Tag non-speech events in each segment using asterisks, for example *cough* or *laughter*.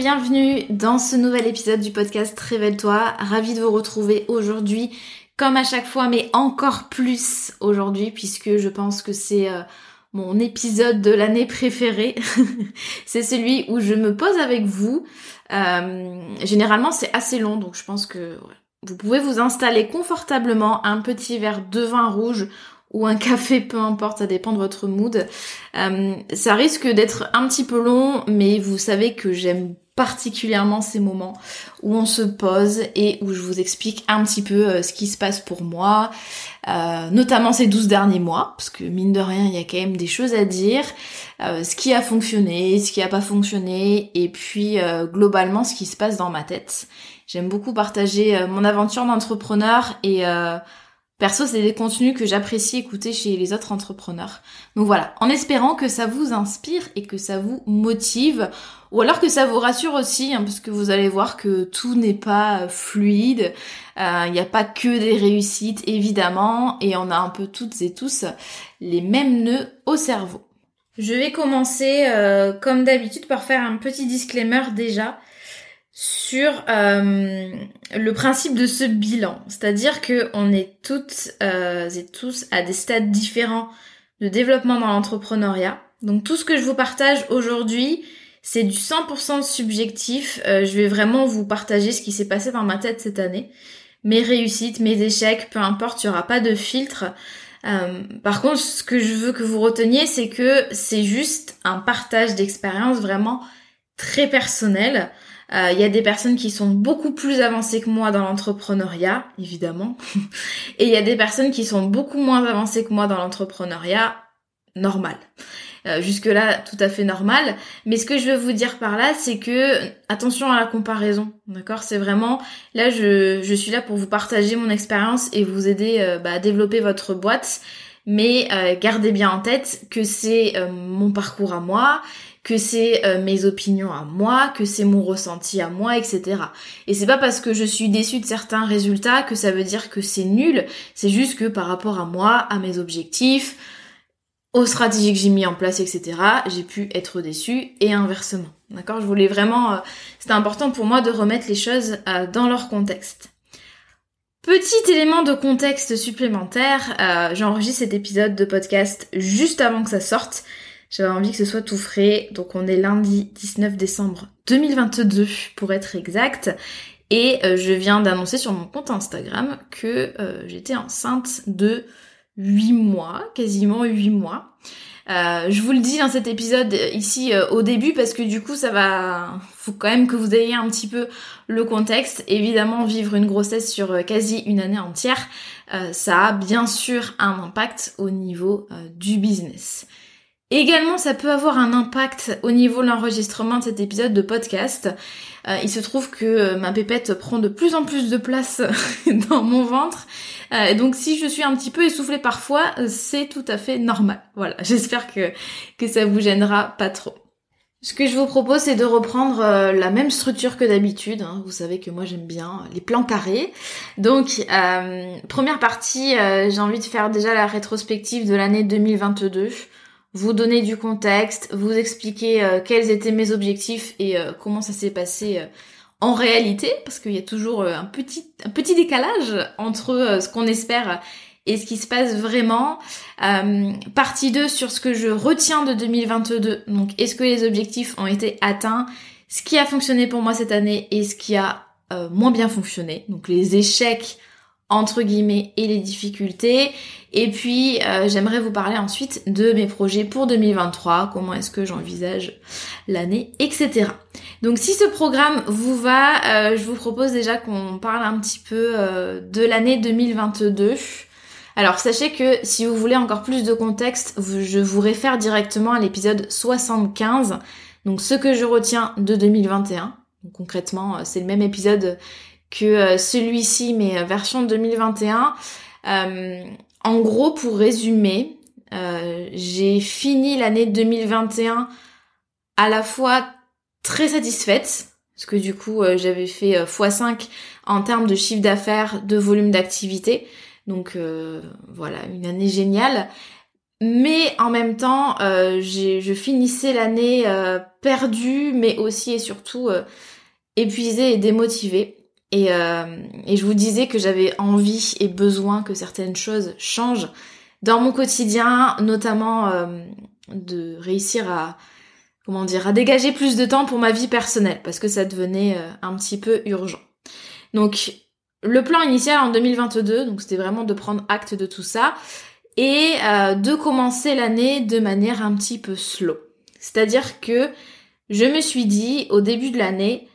Bienvenue dans ce nouvel épisode du podcast Révèle-toi. Ravi de vous retrouver aujourd'hui, comme à chaque fois, mais encore plus aujourd'hui, puisque je pense que c'est euh, mon épisode de l'année préféré. *laughs* c'est celui où je me pose avec vous. Euh, généralement, c'est assez long, donc je pense que vous pouvez vous installer confortablement un petit verre de vin rouge ou un café, peu importe, ça dépend de votre mood. Euh, ça risque d'être un petit peu long, mais vous savez que j'aime particulièrement ces moments où on se pose et où je vous explique un petit peu euh, ce qui se passe pour moi, euh, notamment ces 12 derniers mois, parce que mine de rien, il y a quand même des choses à dire, ce qui a fonctionné, ce qui a pas fonctionné, et puis globalement ce qui se passe dans ma tête. J'aime beaucoup partager mon aventure d'entrepreneur et Perso, c'est des contenus que j'apprécie écouter chez les autres entrepreneurs. Donc voilà, en espérant que ça vous inspire et que ça vous motive, ou alors que ça vous rassure aussi, hein, parce que vous allez voir que tout n'est pas fluide, euh, il n'y a pas que des réussites évidemment, et on a un peu toutes et tous les mêmes nœuds au cerveau. Je vais commencer euh, comme d'habitude par faire un petit disclaimer déjà sur euh, le principe de ce bilan, c'est-à-dire que on est toutes euh, et tous à des stades différents de développement dans l'entrepreneuriat. Donc tout ce que je vous partage aujourd'hui, c'est du 100% subjectif. Euh, je vais vraiment vous partager ce qui s'est passé dans ma tête cette année, mes réussites, mes échecs, peu importe, il n'y aura pas de filtre. par contre, ce que je veux que vous reteniez, c'est que c'est juste un partage d'expérience vraiment très personnel. Il euh, y a des personnes qui sont beaucoup plus avancées que moi dans l'entrepreneuriat, évidemment. *laughs* Et il y a des personnes qui sont beaucoup moins avancées que moi dans l'entrepreneuriat normal. Euh, Jusque-là, tout à fait normal. Mais ce que je veux vous dire par là, c'est que attention à la comparaison. D'accord? C'est vraiment... Là, je, je, suis là pour vous partager mon expérience et vous aider euh, bah, à développer votre boîte. Mais gardez bien en tête que c'est mon parcours à moi que c'est euh, mes opinions à moi, que c'est mon ressenti à moi, etc. Et c'est pas parce que je suis déçue de certains résultats que ça veut dire que c'est nul, c'est juste que par rapport à moi, à mes objectifs, aux stratégies que j'ai mis en place, etc., j'ai pu être déçue et inversement. D'accord? Je voulais vraiment... Euh, c'était important pour moi de remettre les choses euh, dans leur contexte. Petit élément de contexte supplémentaire, j'enregistre cet épisode de podcast juste avant que ça sorte. J'avais envie que ce soit tout frais. Donc on est lundi 19 décembre 2022 pour être exact. Et euh, je viens d'annoncer sur mon compte Instagram que euh, j'étais enceinte de 8 mois, quasiment 8 mois. Euh, je vous le dis dans cet épisode ici au début parce que du coup ça va, faut quand même que vous ayez un petit peu le contexte. Évidemment, vivre une grossesse sur quasi une année entière, ça a bien sûr un impact au niveau du business. Également, ça peut avoir un impact au niveau de l'enregistrement de cet épisode de podcast. Euh, il se trouve que euh, ma pépette prend de plus en plus de place *laughs* dans mon ventre. Euh, donc si je suis un petit peu essoufflée parfois, c'est tout à fait normal. Voilà, *laughs* j'espère que, que ça vous gênera pas trop. Ce que je vous propose, c'est de reprendre euh, la même structure que d'habitude. Hein. Vous savez que moi j'aime bien les plans carrés. Donc, première partie, j'ai envie de faire déjà la rétrospective de l'année 2022. Vous donner du contexte, vous expliquer quels étaient mes objectifs et comment ça s'est passé en réalité, parce qu'il y a toujours un petit, un petit décalage entre ce qu'on espère et ce qui se passe vraiment. Euh, partie 2 sur ce que je retiens de 2022. Donc, est-ce que les objectifs ont été atteints? Ce qui a fonctionné pour moi cette année et ce qui a euh, moins bien fonctionné. Donc, les échecs entre guillemets et les difficultés. Et puis euh, j'aimerais vous parler ensuite de mes projets pour 2023, comment est-ce que j'envisage l'année, etc. Donc si ce programme vous va, je vous propose déjà qu'on parle un petit peu de l'année 2022. Alors sachez que si vous voulez encore plus de contexte, je vous réfère directement à l'épisode 75, donc ce que je retiens de 2021. concrètement, euh, c'est le même épisode que euh, celui-ci, mais euh, version 2021. en gros, pour résumer, j'ai fini l'année 2021 à la fois très satisfaite, parce que du coup j'avais fait x5 en termes de chiffre d'affaires, de volume d'activité. Donc euh, voilà, une année géniale. Mais en même temps, euh, je finissais l'année euh, perdue, mais aussi et surtout épuisée et démotivée. Et, et, je vous disais que j'avais envie et besoin que certaines choses changent dans mon quotidien, notamment de réussir à comment dire à dégager plus de temps pour ma vie personnelle parce que ça devenait un petit peu urgent. Donc le plan initial en 2022, donc c'était vraiment de prendre acte de tout ça et euh, de commencer l'année de manière un petit peu slow. C'est-à-dire que je me suis dit au début de l'année,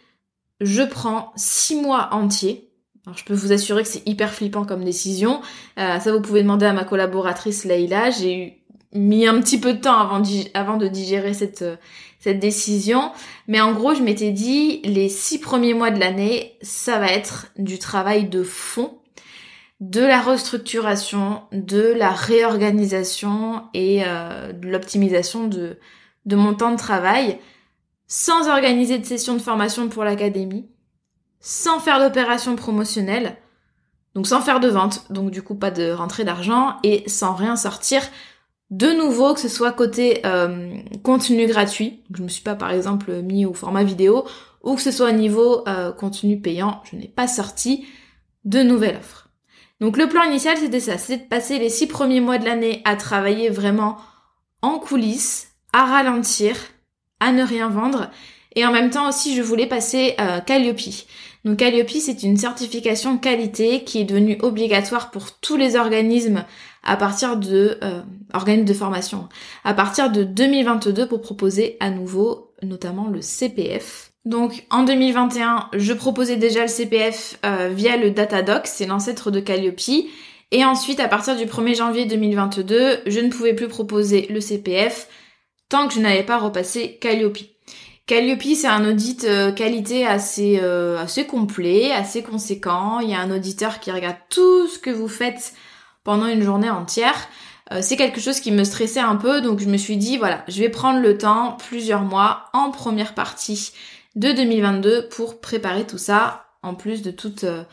je prends six mois entiers. Je peux vous assurer que c'est hyper flippant comme décision. Euh, ça vous pouvez demander à ma collaboratrice Leïla. J'ai eu mis un petit peu de temps avant, de digérer cette, euh, cette décision. Mais en gros, je m'étais dit, les six premiers mois de l'année, ça va être du travail de fond, de la restructuration, de la réorganisation et euh, de l'optimisation de, de mon temps de travail, sans organiser de session de formation pour l'académie, sans faire d'opération promotionnelle, donc sans faire de vente, donc du coup pas de rentrée d'argent et sans rien sortir de nouveau, que ce soit côté euh, contenu gratuit, je me suis pas par exemple mis au format vidéo, ou que ce soit au niveau euh, contenu payant, je n'ai pas sorti de nouvelles offres. Donc le plan initial c'était ça, c'était de passer les six premiers mois de l'année à travailler vraiment en coulisses, à ralentir, à ne rien vendre, et en même temps aussi je voulais passer euh, Calliope. Donc Calliope c'est une certification qualité qui est devenue obligatoire pour tous les organismes à partir de euh, organismes de formation à partir de 2022 pour proposer à nouveau notamment le CPF. Donc en 2021, je proposais déjà le CPF euh, via le Datadoc, c'est l'ancêtre de Calliope. Et ensuite, à partir du 1er janvier 2022, je ne pouvais plus proposer le CPF tant que je n'avais pas repassé Calliope. Calliope, c'est un audit euh, qualité assez euh, assez complet, assez conséquent. Il y a un auditeur qui regarde tout ce que vous faites pendant une journée entière. Euh, c'est quelque chose qui me stressait un peu, donc je me suis dit, voilà, je vais prendre le temps, plusieurs mois, en première partie de 2022 pour préparer tout ça, en plus de, toutes, euh,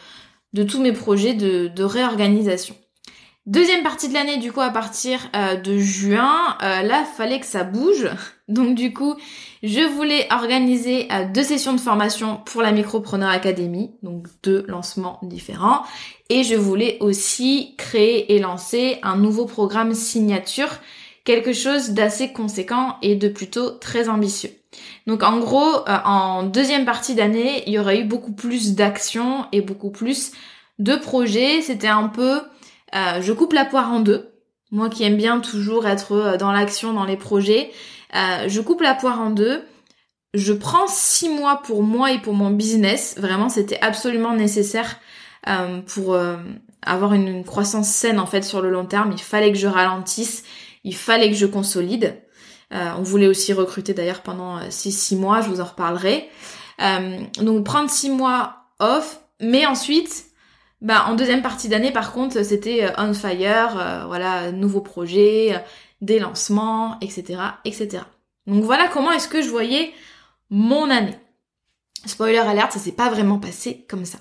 de tous mes projets de, de réorganisation. Deuxième partie de l'année, du coup, à partir euh, de juin, euh, là, fallait que ça bouge. *laughs* Donc, du coup, je voulais organiser euh, deux sessions de formation pour la Micropreneur Academy, donc deux lancements différents. Et je voulais aussi créer et lancer un nouveau programme signature, quelque chose d'assez conséquent et de plutôt très ambitieux. Donc, en gros, en deuxième partie d'année, il y aurait eu beaucoup plus d'actions et beaucoup plus de projets. C'était un peu euh, je coupe la poire en deux. Moi qui aime bien toujours être euh, dans l'action, dans les projets, euh, je coupe la poire en deux. Je prends six mois pour moi et pour mon business. Vraiment, c'était absolument nécessaire pour avoir une, croissance saine en fait sur le long terme. Il fallait que je ralentisse, il fallait que je consolide. on voulait aussi recruter d'ailleurs pendant ces six mois, je vous en reparlerai. donc prendre six mois off, mais ensuite bah, en deuxième partie d'année, par contre, c'était euh, on fire, euh, voilà, nouveaux projets, euh, des lancements, etc., etc. Donc voilà comment est-ce que je voyais mon année. Spoiler alerte, ça s'est pas vraiment passé comme ça.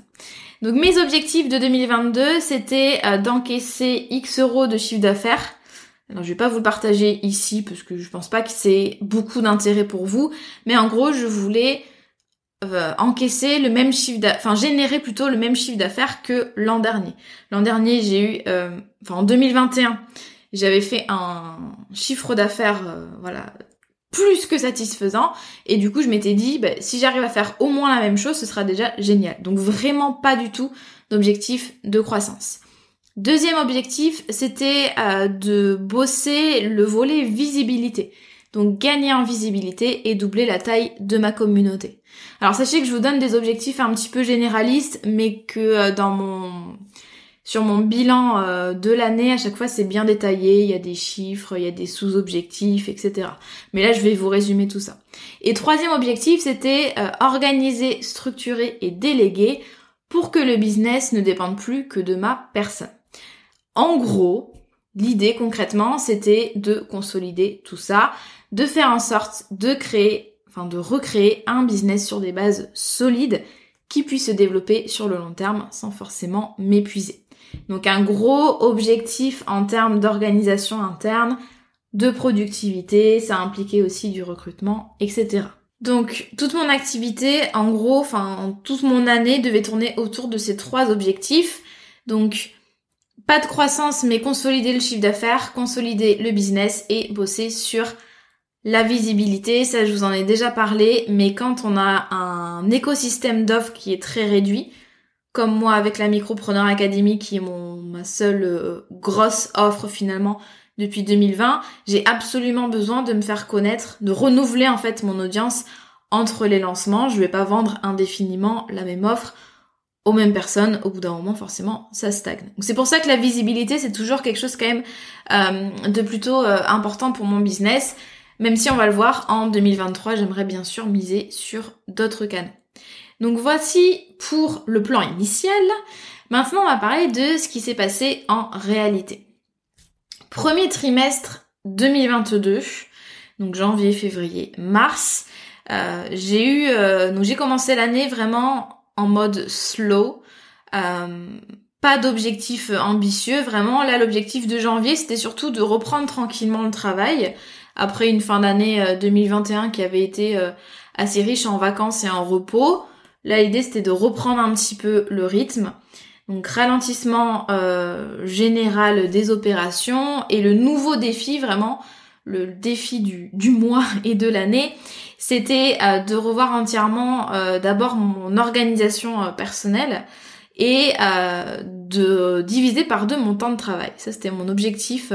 Donc mes objectifs de 2022, c'était euh, d'encaisser X euros de chiffre d'affaires. Alors je vais pas vous le partager ici parce que je pense pas que c'est beaucoup d'intérêt pour vous, mais en gros je voulais euh, encaisser le même chiffre d'affaires, enfin générer plutôt le même chiffre d'affaires que l'an dernier. L'an dernier j'ai eu, euh, en 2021 j'avais fait un chiffre d'affaires, voilà plus que satisfaisant. Et du coup, je m'étais dit, bah, si j'arrive à faire au moins la même chose, ce sera déjà génial. Donc vraiment pas du tout d'objectif de croissance. Deuxième objectif, c'était euh, de bosser le volet visibilité. Donc gagner en visibilité et doubler la taille de ma communauté. Alors sachez que je vous donne des objectifs un petit peu généralistes, mais que euh, dans mon sur mon bilan euh, de l'année, à chaque fois c'est bien détaillé, il y a des chiffres, il y a des sous-objectifs, etc. Mais là je vais vous résumer tout ça. Et troisième objectif, c'était euh, organiser, structurer et déléguer pour que le business ne dépende plus que de ma personne. En gros, l'idée concrètement, c'était de consolider tout ça, de faire en sorte de créer, enfin de recréer un business sur des bases solides qui puisse se développer sur le long terme sans forcément m'épuiser. Donc un gros objectif en termes d'organisation interne, de productivité, ça impliquait aussi du recrutement, etc. Donc toute mon activité, en gros, enfin toute mon année devait tourner autour de ces trois objectifs. Donc pas de croissance, mais consolider le chiffre d'affaires, consolider le business et bosser sur la visibilité. Ça, je vous en ai déjà parlé, mais quand on a un écosystème d'offres qui est très réduit, comme moi avec la Micropreneur Academy qui est mon ma seule euh, grosse offre finalement depuis 2020, j'ai absolument besoin de me faire connaître, de renouveler en fait mon audience entre les lancements. Je vais pas vendre indéfiniment la même offre aux mêmes personnes. Au bout d'un moment, forcément, ça stagne. C'est pour ça que la visibilité, c'est toujours quelque chose quand même euh, de plutôt euh, important pour mon business. Même si on va le voir en 2023, j'aimerais bien sûr miser sur d'autres canaux. Donc voici pour le plan initial. Maintenant, on va parler de ce qui s'est passé en réalité. Premier trimestre 2022, donc janvier, février, mars, euh, j'ai eu, euh, donc j'ai commencé l'année vraiment en mode slow, euh, pas d'objectif ambitieux, vraiment. Là, l'objectif de janvier, c'était surtout de reprendre tranquillement le travail après une fin d'année 2021 qui avait été assez riche en vacances et en repos. Là, l'idée, c'était de reprendre un petit peu le rythme. Donc ralentissement euh, général des opérations et le nouveau défi, vraiment le défi du, du mois *laughs* et de l'année, c'était euh, de revoir entièrement euh, d'abord mon organisation personnelle et de diviser par deux mon temps de travail. Ça c'était mon objectif,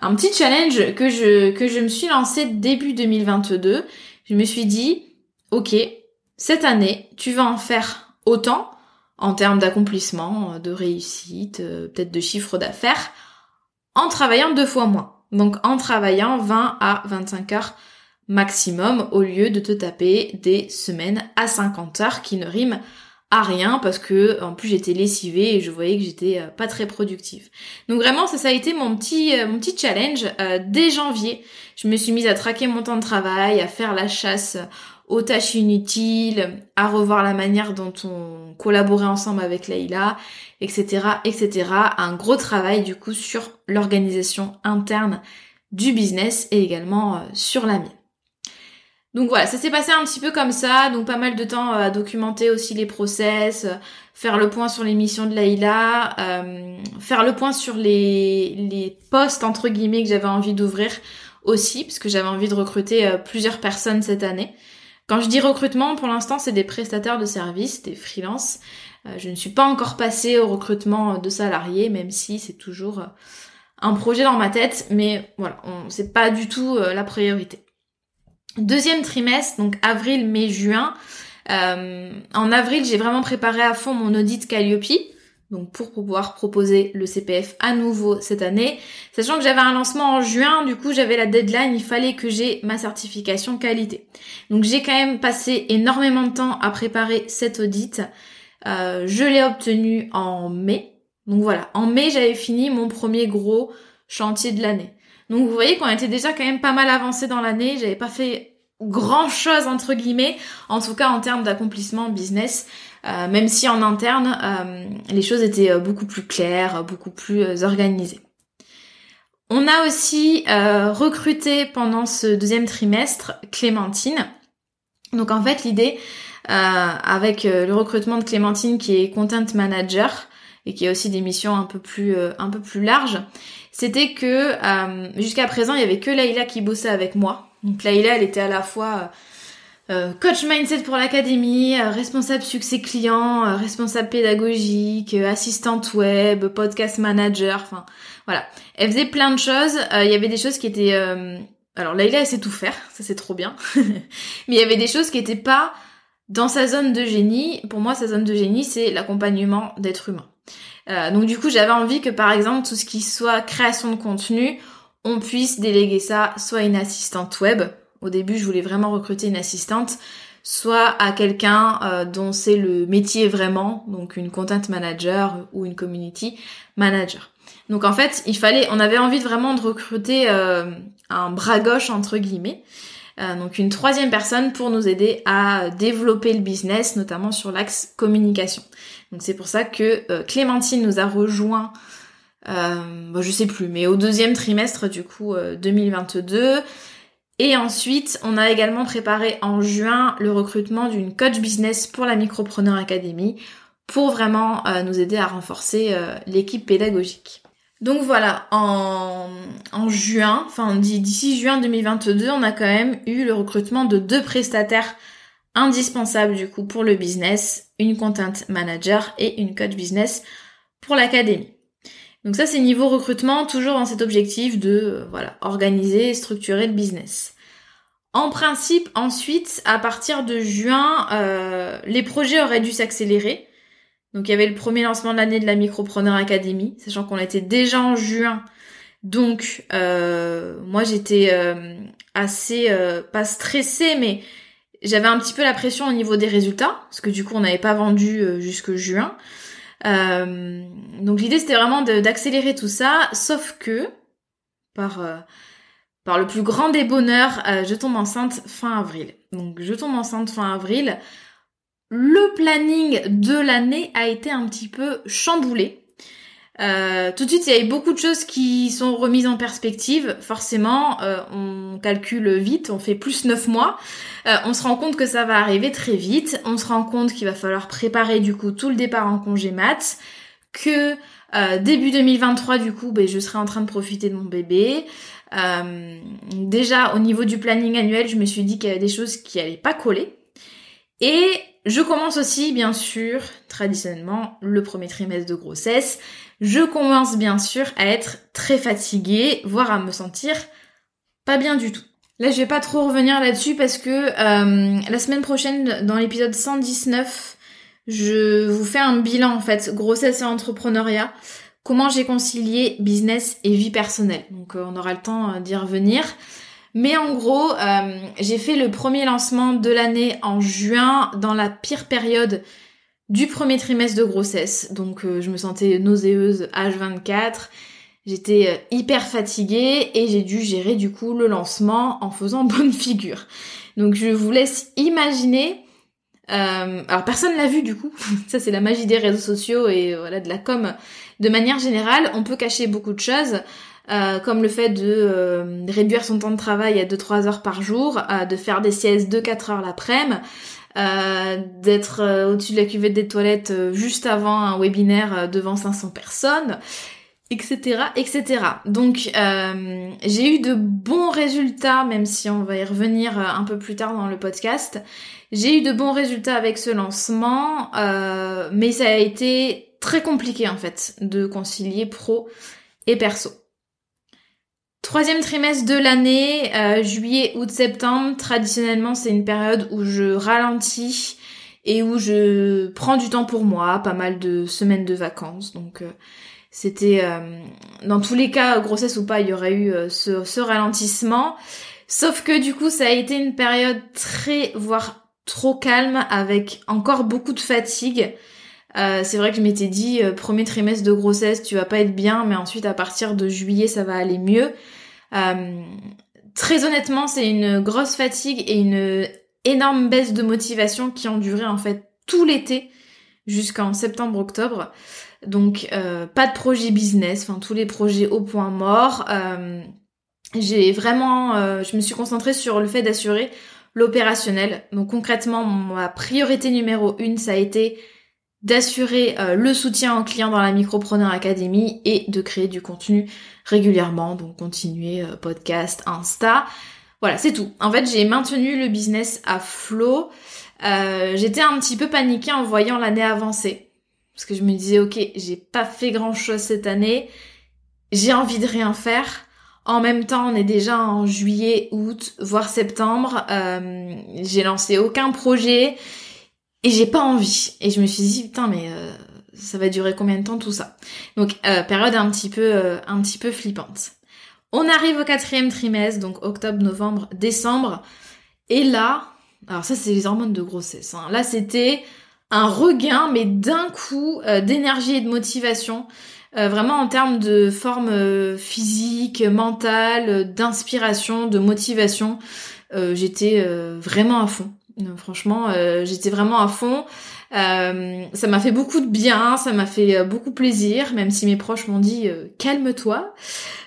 un petit challenge que je, que je me suis lancé début 2022. Je me suis dit, ok, cette année, tu vas en faire autant en termes d'accomplissement, de réussite, euh, peut-être de chiffre d'affaires, en travaillant deux fois moins. Donc en travaillant 20 à 25 heures maximum au lieu de te taper des semaines à 50 heures qui ne riment à rien parce que en plus j'étais lessivée et je voyais que j'étais euh, pas très productive. Donc vraiment ça ça a été mon petit euh, mon petit challenge dès janvier. Je me suis mise à traquer mon temps de travail, à faire la chasse aux tâches inutiles, à revoir la manière dont on collaborait ensemble avec Leïla, etc., etc. Un gros travail du coup sur l'organisation interne du business et également euh, sur la mienne. Donc voilà, ça s'est passé un petit peu comme ça, donc pas mal de temps à documenter aussi les process, faire le point sur les missions de Leïla, euh, faire le point sur les, les postes entre guillemets que j'avais envie d'ouvrir aussi, parce que j'avais envie de recruter euh, plusieurs personnes cette année. Quand je dis recrutement, pour l'instant, c'est des prestataires de services, des freelances. Euh, je ne suis pas encore passée au recrutement de salariés, même si c'est toujours euh, un projet dans ma tête, mais voilà, c'est pas du tout euh, la priorité. Deuxième trimestre, donc avril, mai, juin. en avril, j'ai vraiment préparé à fond mon audit Calliope donc pour pouvoir proposer le CPF à nouveau cette année. Sachant que j'avais un lancement en juin, du coup j'avais la deadline, il fallait que j'ai ma certification qualité. Donc j'ai quand même passé énormément de temps à préparer cet audit. Euh, je l'ai obtenu en mai. Donc voilà, en mai j'avais fini mon premier gros chantier de l'année. Donc vous voyez qu'on était déjà quand même pas mal avancé dans l'année. J'avais pas fait grand chose entre guillemets, en tout cas en termes d'accomplissement business. Euh, même si en interne euh, les choses étaient beaucoup plus claires, beaucoup plus organisées. On a aussi recruté pendant ce deuxième trimestre Clémentine. Donc en fait l'idée avec le recrutement de Clémentine qui est content manager, et qui a aussi des missions un peu plus euh, un peu plus larges, c'était que euh, jusqu'à présent il y avait que Laïla qui bossait avec moi. Donc Laïla elle était à la fois euh, coach mindset pour l'académie, responsable succès client, responsable pédagogique, assistante web, podcast manager, enfin voilà. Elle faisait plein de choses. Il y avait des choses qui étaient alors Laïla elle sait tout faire, ça c'est trop bien. *laughs* Mais il y avait des choses qui étaient pas dans sa zone de génie. Pour moi sa zone de génie c'est l'accompagnement d'êtres humains. Euh, donc du coup, j'avais envie que par exemple tout ce qui soit création de contenu, on puisse déléguer ça soit à une assistante web. Au début, je voulais vraiment recruter une assistante, soit à quelqu'un euh, dont c'est le métier vraiment, donc une content manager ou une community manager. Donc en fait, il fallait, on avait envie vraiment de recruter euh, un bras gauche entre guillemets. donc une troisième personne pour nous aider à développer le business, notamment sur l'axe communication. Donc c'est pour ça que euh, Clémentine nous a rejoint, euh, je sais plus, mais au deuxième trimestre du coup 2022. Euh, Et ensuite, on a également préparé en juin le recrutement d'une coach business pour la Micropreneur Academy pour vraiment euh, nous aider à renforcer l'équipe pédagogique. Donc voilà, en, en juin, enfin d'ici juin 2022, on a quand même eu le recrutement de deux prestataires indispensable du coup pour le business, une content manager et une coach business pour l'académie. Donc ça c'est niveau recrutement, toujours dans cet objectif de euh, voilà, organiser et structurer le business. En principe, ensuite, à partir de juin, euh, les projets auraient dû s'accélérer. Donc il y avait le premier lancement de l'année de la Micropreneur Academy, sachant qu'on était déjà en juin. Donc euh, moi j'étais assez pas stressée, mais j'avais un petit peu la pression au niveau des résultats, parce que du coup on n'avait pas vendu euh, jusque juin. Euh, donc l'idée c'était vraiment d'accélérer tout ça, sauf que par euh, par le plus grand des bonheurs, je tombe enceinte fin avril. Donc je tombe enceinte fin avril. Le planning de l'année a été un petit peu chamboulé. Euh, tout de suite, il y a eu beaucoup de choses qui sont remises en perspective. Forcément, euh, on calcule vite, on fait plus 9 mois. Euh, on se rend compte que ça va arriver très vite. On se rend compte qu'il va falloir préparer du coup tout le départ en congé mat. Que début 2023, du coup, ben, je serai en train de profiter de mon bébé. déjà, au niveau du planning annuel, je me suis dit qu'il y avait des choses qui allaient pas coller. Et je commence aussi, bien sûr, traditionnellement, le premier trimestre de grossesse je commence bien sûr à être très fatiguée, voire à me sentir pas bien du tout. Là, je vais pas trop revenir là-dessus parce que euh, la semaine prochaine, dans l'épisode 119, je vous fais un bilan en fait, grossesse et entrepreneuriat, comment j'ai concilié business et vie personnelle. Donc euh, on aura le temps euh, d'y revenir. Mais en gros, j'ai fait le premier lancement de l'année en juin, dans la pire période du premier trimestre de grossesse. Donc euh, je me sentais nauséeuse H24. J'étais euh, hyper fatiguée et j'ai dû gérer du coup le lancement en faisant *laughs* bonne figure. Donc je vous laisse imaginer. Euh, alors personne l'a vu du coup. *laughs* Ça c'est la magie des réseaux sociaux et voilà de la com. De manière générale, on peut cacher beaucoup de choses. comme le fait de réduire son temps de travail à 2-3 heures par jour, de faire des siestes de 4 heures l'après-midi, euh, d'être euh, au-dessus de la cuvette des toilettes euh, juste avant un webinaire devant 500 personnes, etc., etc. Donc j'ai eu de bons résultats, même si on va y revenir un peu plus tard dans le podcast. J'ai eu de bons résultats avec ce lancement, mais ça a été très compliqué en fait de concilier pro et perso. Troisième trimestre de l'année, euh, juillet, août, septembre, traditionnellement c'est une période où je ralentis et où je prends du temps pour moi, pas mal de semaines de vacances. Donc euh, c'était euh, dans tous les cas, grossesse ou pas, il y aurait eu ce, ce, ralentissement. Sauf que du coup ça a été une période très, voire trop calme, avec encore beaucoup de fatigue. C'est vrai que je m'étais dit, premier trimestre de grossesse, tu vas pas être bien, mais ensuite à partir de juillet, ça va aller mieux. très honnêtement, c'est une grosse fatigue et une énorme baisse de motivation qui ont duré en fait tout l'été jusqu'en septembre-octobre. Donc euh, pas de projet business, enfin tous les projets au point mort. Euh, j'ai vraiment, euh, je me suis concentrée sur le fait d'assurer l'opérationnel. Donc concrètement, ma priorité numéro une, ça a été d'assurer le soutien aux clients dans la Micropreneur Academy et de créer du contenu régulièrement. Donc continuer podcast, Insta. Voilà, c'est tout. En fait, j'ai maintenu le business à flot. J'étais un petit peu paniquée en voyant l'année avancer. Parce que je me disais, ok, j'ai pas fait grand chose cette année, j'ai envie de rien faire. En même temps, on est déjà en juillet, août, voire septembre. Euh, j'ai lancé aucun projet et j'ai pas envie. Et je me suis dit, putain, mais euh, ça va durer combien de temps tout ça? Donc, euh, période un petit peu, un petit peu flippante. On arrive au quatrième trimestre, donc octobre, novembre, décembre. Et là, alors ça c'est les hormones de grossesse. Hein. Là c'était un regain, mais d'un coup, euh, d'énergie et de motivation. Euh, vraiment en termes de forme euh, physique, mentale, d'inspiration, de motivation. j'étais vraiment à fond. Franchement, j'étais vraiment à fond. ça m'a fait beaucoup de bien, ça m'a fait beaucoup plaisir, même si mes proches m'ont dit calme-toi.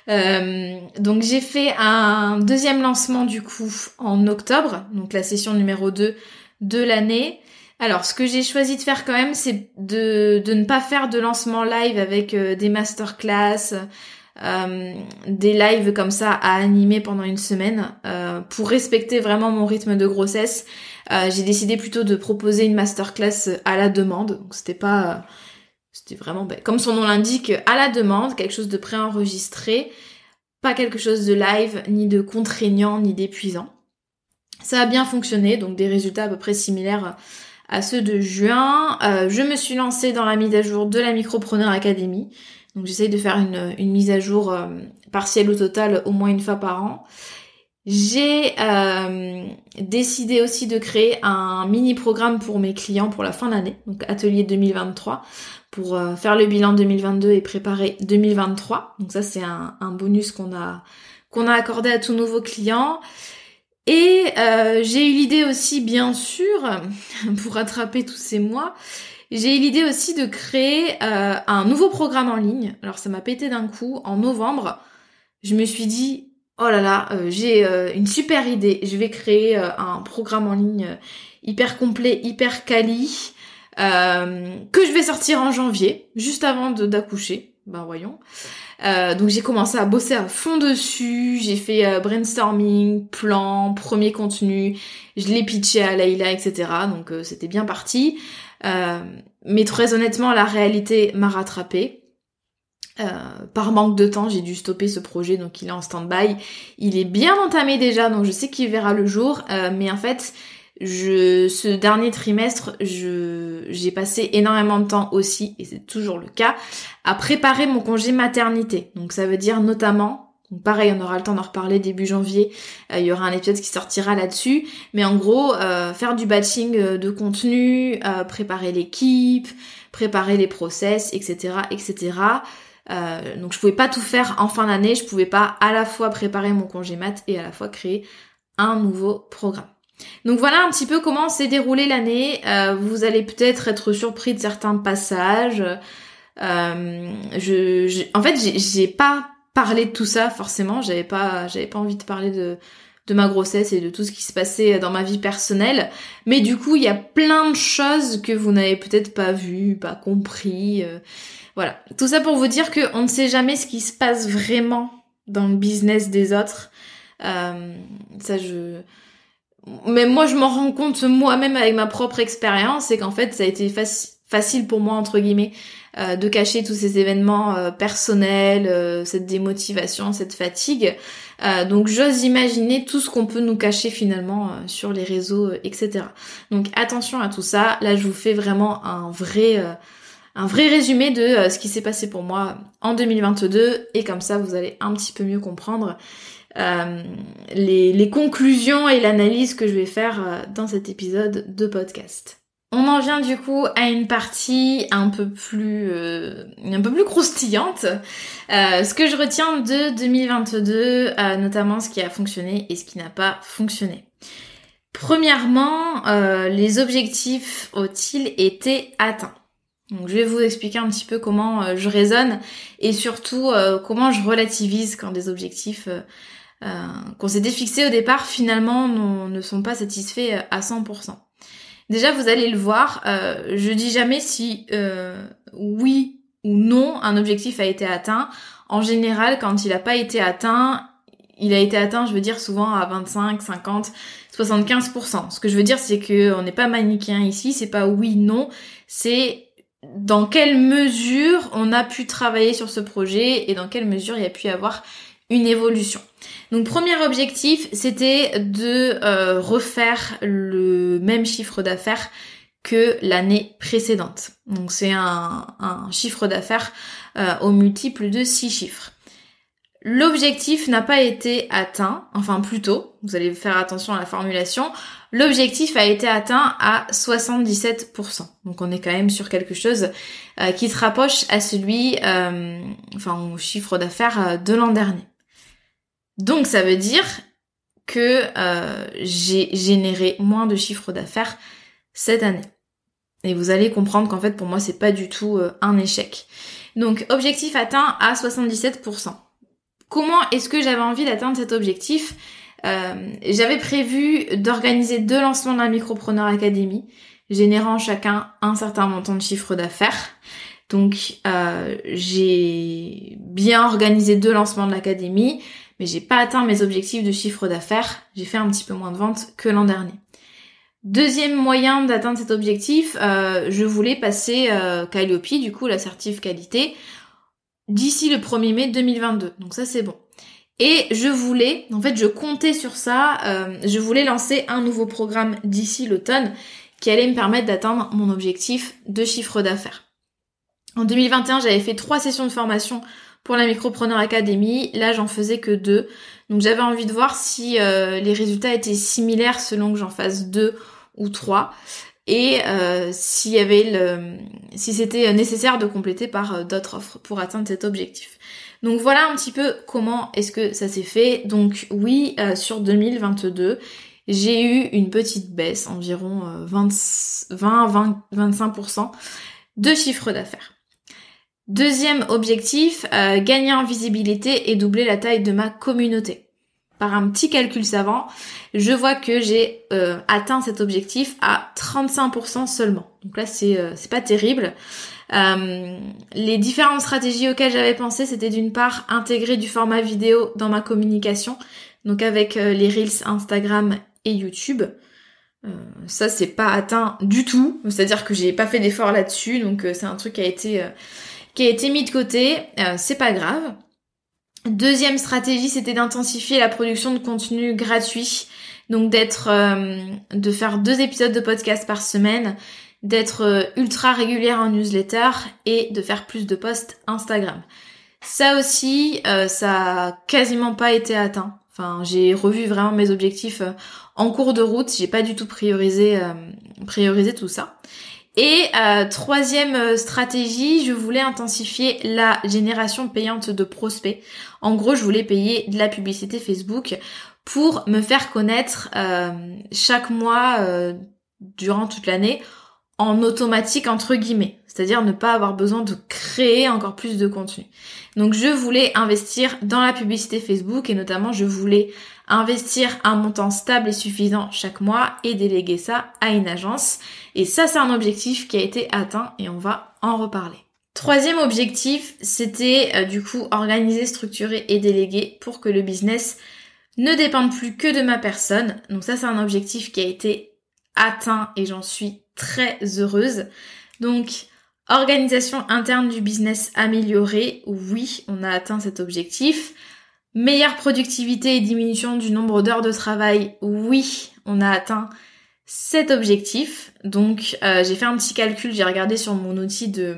donc j'ai fait un deuxième lancement du coup en octobre, donc la session numéro 2 de l'année. Alors, ce que j'ai choisi de faire quand même, c'est de, de ne pas faire de lancement live avec euh, des masterclass, euh, des lives comme ça à animer pendant une semaine. Euh, pour respecter vraiment mon rythme de grossesse, j'ai décidé plutôt de proposer une masterclass à la demande. Donc, c'était pas... c'était vraiment, comme son nom l'indique, à la demande, quelque chose de préenregistré, pas quelque chose de live, ni de contraignant, ni d'épuisant. Ça a bien fonctionné, donc des résultats à peu près similaires à ceux de juin. Euh, je me suis lancée dans la mise à jour de la Micropreneur Academy. Donc j'essaye de faire une, mise à jour euh, partielle ou totale au moins une fois par an. J'ai euh, décidé aussi de créer un mini programme pour mes clients pour la fin d'année, donc atelier 2023, pour faire le bilan 2022 et préparer 2023. Donc ça c'est un, un bonus qu'on a qu'on a accordé à tous nouveaux clients. Et euh, j'ai eu l'idée aussi, bien sûr, *laughs* pour rattraper tous ces mois, j'ai eu l'idée aussi de créer euh, un nouveau programme en ligne. Alors ça m'a pété d'un coup en novembre. Je me suis dit, oh là là, euh, j'ai une super idée. Je vais créer un programme en ligne hyper complet, hyper quali, que je vais sortir en janvier, juste avant d'accoucher. Ben voyons. Euh, donc j'ai commencé à bosser à fond dessus, j'ai fait euh, brainstorming, plan, premier contenu, je l'ai pitché à Layla, etc. Donc euh, c'était bien parti. mais très honnêtement, la réalité m'a rattrapé. par manque de temps, j'ai dû stopper ce projet, donc il est en stand-by. Il est bien entamé déjà, donc je sais qu'il verra le jour. mais en fait, ce dernier trimestre, j'ai passé énormément de temps aussi, et c'est toujours le cas, à préparer mon congé maternité. Donc ça veut dire notamment, pareil, on aura le temps d'en reparler début janvier, euh, il y aura un épisode qui sortira là-dessus, mais en gros, euh, faire du batching euh, de contenu, préparer l'équipe, préparer les process, etc., etc. donc je pouvais pas tout faire en fin d'année, je pouvais pas à la fois préparer mon congé mat et à la fois créer un nouveau programme. Donc voilà un petit peu comment s'est déroulée l'année. Euh, vous allez peut-être être surpris de certains passages. Euh, je, en fait, j'ai pas parlé de tout ça forcément. J'avais pas, j'avais pas envie de parler de de ma grossesse et de tout ce qui se passait dans ma vie personnelle. Mais du coup, il y a plein de choses que vous n'avez peut-être pas vues, pas compris. Euh, voilà. Tout ça pour vous dire qu'on ne sait jamais ce qui se passe vraiment dans le business des autres. ça, je, mais moi je m'en rends compte moi-même avec ma propre expérience, c'est qu'en fait ça a été facile pour moi entre guillemets euh, de cacher tous ces événements euh, personnels, euh, cette démotivation, cette fatigue. donc j'ose imaginer tout ce qu'on peut nous cacher finalement sur les réseaux, etc. Donc attention à tout ça. Là je vous fais vraiment un vrai un vrai résumé de ce qui s'est passé pour moi en 2022 et comme ça vous allez un petit peu mieux comprendre euh, les, conclusions et l'analyse que je vais faire euh, dans cet épisode de podcast. On en vient du coup à une partie un peu plus euh, un peu plus croustillante. Euh, ce que je retiens de 2022, euh, notamment ce qui a fonctionné et ce qui n'a pas fonctionné. Premièrement, les objectifs ont-ils été atteints? Donc je vais vous expliquer un petit peu comment je raisonne et surtout comment je relativise quand des objectifs qu'on s'était fixés au départ finalement ne sont pas satisfaits à 100%. Déjà, vous allez le voir, euh, je dis jamais si euh, oui ou non un objectif a été atteint. En général, quand il n'a pas été atteint, il a été atteint, je veux dire, souvent à 25, 50, 75%. Ce que je veux dire, c'est que on n'est pas manichéen ici, c'est pas oui, non, c'est dans quelle mesure on a pu travailler sur ce projet et dans quelle mesure il y a pu y avoir une évolution. Donc premier objectif, c'était de euh, refaire le même chiffre d'affaires que l'année précédente. Donc c'est un, chiffre d'affaires euh, au multiple de 6 chiffres. L'objectif n'a pas été atteint, enfin plutôt, vous allez faire attention à la formulation, l'objectif a été atteint à 77%. Donc on est quand même sur quelque chose euh, qui se rapproche à celui, enfin au chiffre d'affaires de l'an dernier. Donc ça veut dire que euh, j'ai généré moins de chiffres d'affaires cette année. Et vous allez comprendre qu'en fait pour moi c'est pas du tout euh, un échec. Donc objectif atteint à 77%. Comment est-ce que j'avais envie d'atteindre cet objectif? euh, J'avais prévu d'organiser deux lancements de la Micropreneur Academy, générant chacun un certain montant de chiffre d'affaires. Donc j'ai bien organisé deux lancements de l'académie mais j'ai pas atteint mes objectifs de chiffre d'affaires. J'ai fait un petit peu moins de ventes que l'an dernier. Deuxième moyen d'atteindre cet objectif, euh, je voulais passer euh, Calliope, du coup la certif qualité, d'ici le 1er mai 2022. Donc ça c'est bon. Et je voulais, en fait je comptais sur ça, euh, je voulais lancer un nouveau programme d'ici l'automne qui allait me permettre d'atteindre mon objectif de chiffre d'affaires. En 2021, j'avais fait trois sessions de formation pour la Micropreneur Academy, là j'en faisais que deux. Donc j'avais envie de voir si euh, les résultats étaient similaires selon que j'en fasse deux ou trois. Et euh, s'il y avait le, si c'était nécessaire de compléter par euh, d'autres offres pour atteindre cet objectif. Donc voilà un petit peu comment est-ce que ça s'est fait. Donc oui, sur 2022, j'ai eu une petite baisse, environ 20, 20, 20 25% de chiffre d'affaires. Deuxième objectif, euh, gagner en visibilité et doubler la taille de ma communauté. Par un petit calcul savant, je vois que j'ai euh, atteint cet objectif à 35% seulement. Donc là, c'est euh, pas terrible. Les différentes stratégies auxquelles j'avais pensé, c'était d'une part intégrer du format vidéo dans ma communication, donc avec les Reels Instagram et YouTube. ça, c'est pas atteint du tout. C'est-à-dire que j'ai pas fait d'effort là-dessus, donc c'est un truc qui a été qui a été mis de côté, euh, c'est pas grave. Deuxième stratégie, c'était d'intensifier la production de contenu gratuit. Donc d'être euh, de faire deux épisodes de podcast par semaine, d'être euh, ultra régulière en newsletter et de faire plus de posts Instagram. Ça aussi, ça a quasiment pas été atteint. Enfin, j'ai revu vraiment mes objectifs en cours de route. J'ai pas du tout priorisé, priorisé tout ça. Et euh, troisième euh, stratégie, je voulais intensifier la génération payante de prospects. En gros, je voulais payer de la publicité Facebook pour me faire connaître euh, chaque mois durant toute l'année en automatique entre guillemets, c'est-à-dire ne pas avoir besoin de créer encore plus de contenu. Donc je voulais investir dans la publicité Facebook et notamment je voulais investir un montant stable et suffisant chaque mois et déléguer ça à une agence. Et ça c'est un objectif qui a été atteint et on va en reparler. Troisième objectif, c'était euh, du coup organiser, structurer et déléguer pour que le business ne dépende plus que de ma personne. Donc ça c'est un objectif qui a été atteint et j'en suis très heureuse. Donc, organisation interne du business améliorée, oui, on a atteint cet objectif. Meilleure productivité et diminution du nombre d'heures de travail, oui, on a atteint cet objectif. Donc, euh, j'ai fait un petit calcul, j'ai regardé sur mon outil de,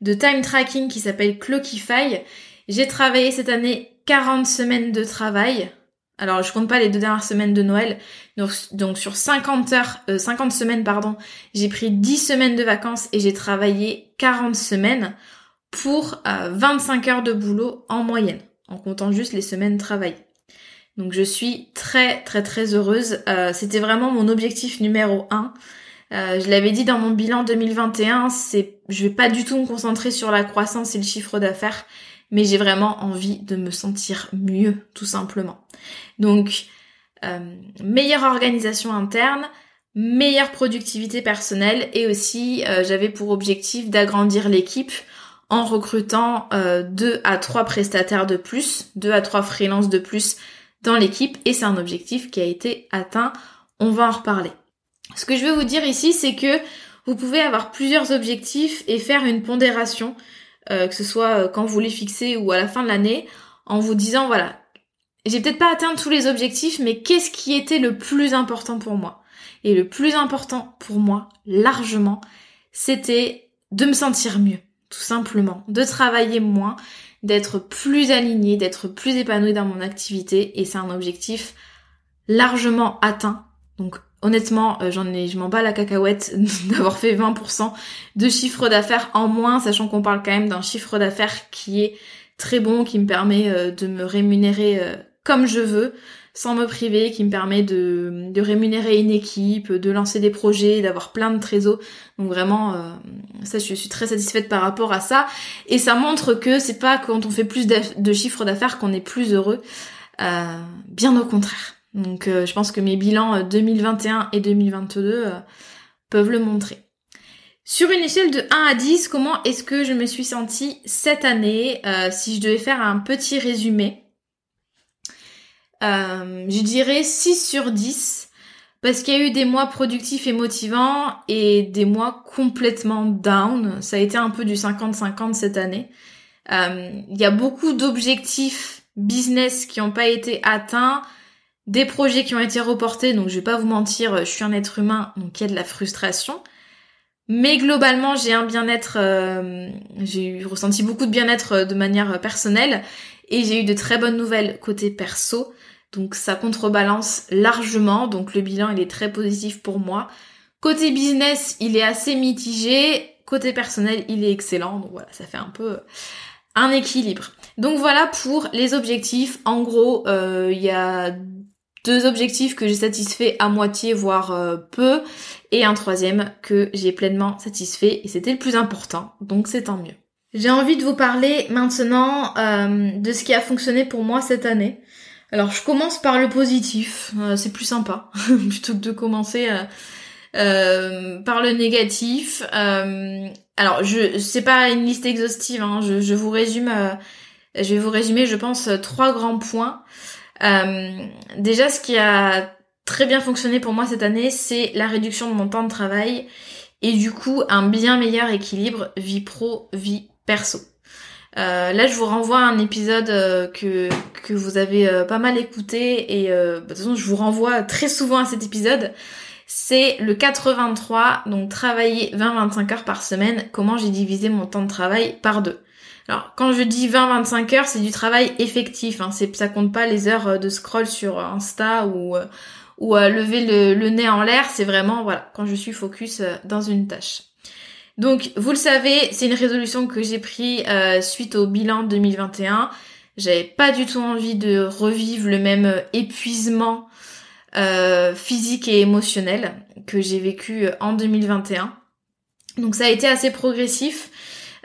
de time tracking qui s'appelle Clockify. J'ai travaillé cette année 40 semaines de travail Alors je compte pas les deux dernières semaines de Noël. Donc, sur 50 heures, 50 semaines pardon, j'ai pris 10 semaines de vacances et j'ai travaillé 40 semaines pour 25 heures de boulot en moyenne, en comptant juste les semaines travaillées. Donc je suis très très très heureuse. C'était vraiment mon objectif numéro 1. Euh, je l'avais dit dans mon bilan 2021, c'est, je vais pas du tout me concentrer sur la croissance et le chiffre d'affaires, mais j'ai vraiment envie de me sentir mieux, tout simplement. Donc, euh, meilleure organisation interne, meilleure productivité personnelle et aussi euh, j'avais pour objectif d'agrandir l'équipe en recrutant deux à trois prestataires de plus, deux à trois freelances de plus dans l'équipe et c'est un objectif qui a été atteint. On va en reparler. Ce que je veux vous dire ici, c'est que vous pouvez avoir plusieurs objectifs et faire une pondération, euh, que ce soit euh, quand vous les fixez ou à la fin de l'année, en vous disant voilà, j'ai peut-être pas atteint tous les objectifs, mais qu'est-ce qui était le plus important pour moi? Et le plus important pour moi, largement, c'était de me sentir mieux, tout simplement, de travailler moins, d'être plus aligné, d'être plus épanoui dans mon activité, et c'est un objectif largement atteint. Donc Honnêtement, euh, j'en ai, je m'en bats la cacahuète *laughs* d'avoir fait 20% de chiffre d'affaires en moins, sachant qu'on parle quand même d'un chiffre d'affaires qui est très bon, qui me permet euh, de me rémunérer euh, comme je veux, sans me priver, qui me permet de, rémunérer une équipe, de lancer des projets, d'avoir plein de trésors. Donc vraiment, ça, je suis très satisfaite par rapport à ça. Et ça montre que c'est pas quand on fait plus de chiffre d'affaires qu'on est plus heureux. bien au contraire. Donc euh, je pense que mes bilans 2021 euh, et 2022 euh, peuvent le montrer. Sur une échelle de 1 à 10, comment est-ce que je me suis sentie cette année Si je devais faire un petit résumé, je dirais 6 sur 10 parce qu'il y a eu des mois productifs et motivants et des mois complètement down. Ça a été un peu du 50-50 cette année. Il y a beaucoup d'objectifs business qui n'ont pas été atteints des projets qui ont été reportés, donc je vais pas vous mentir, je suis un être humain, donc il y a de la frustration. Mais globalement, j'ai un bien-être, euh, j'ai ressenti beaucoup de bien-être euh, de manière personnelle et j'ai eu de très bonnes nouvelles côté perso. Donc ça contrebalance largement, donc le bilan il est très positif pour moi. Côté business, il est assez mitigé, côté personnel, il est excellent. Donc voilà, ça fait un peu un équilibre. Donc voilà pour les objectifs. En gros, euh, il y a deux objectifs que j'ai satisfait à moitié, voire euh, peu, et un troisième que j'ai pleinement satisfait, et c'était le plus important, donc c'est tant mieux. J'ai envie de vous parler maintenant euh, de ce qui a fonctionné pour moi cette année. Alors je commence par le positif, euh, c'est plus sympa, *laughs* plutôt que de commencer par le négatif. alors je c'est pas une liste exhaustive, hein, je, je, vous résume, je vais vous résumer, je pense, trois grands points. Euh, déjà, ce qui a très bien fonctionné pour moi cette année, c'est la réduction de mon temps de travail et du coup un bien meilleur équilibre vie pro, vie perso. Euh, là, je vous renvoie à un épisode euh, que, que vous avez pas mal écouté et bah, de toute façon, je vous renvoie très souvent à cet épisode. C'est le 83, donc travailler 20-25 heures par semaine, comment j'ai divisé mon temps de travail par deux? Alors, quand je dis 20-25 heures, c'est du travail effectif. Hein. Ça compte pas les heures euh, de scroll sur Insta ou, euh, ou à lever le, nez en l'air. C'est vraiment, voilà, quand je suis focus euh, dans une tâche. Donc, vous le savez, c'est une résolution que j'ai pris suite au bilan 2021. J'avais pas du tout envie de revivre le même épuisement physique et émotionnel que j'ai vécu en 2021. Donc ça a été assez progressif.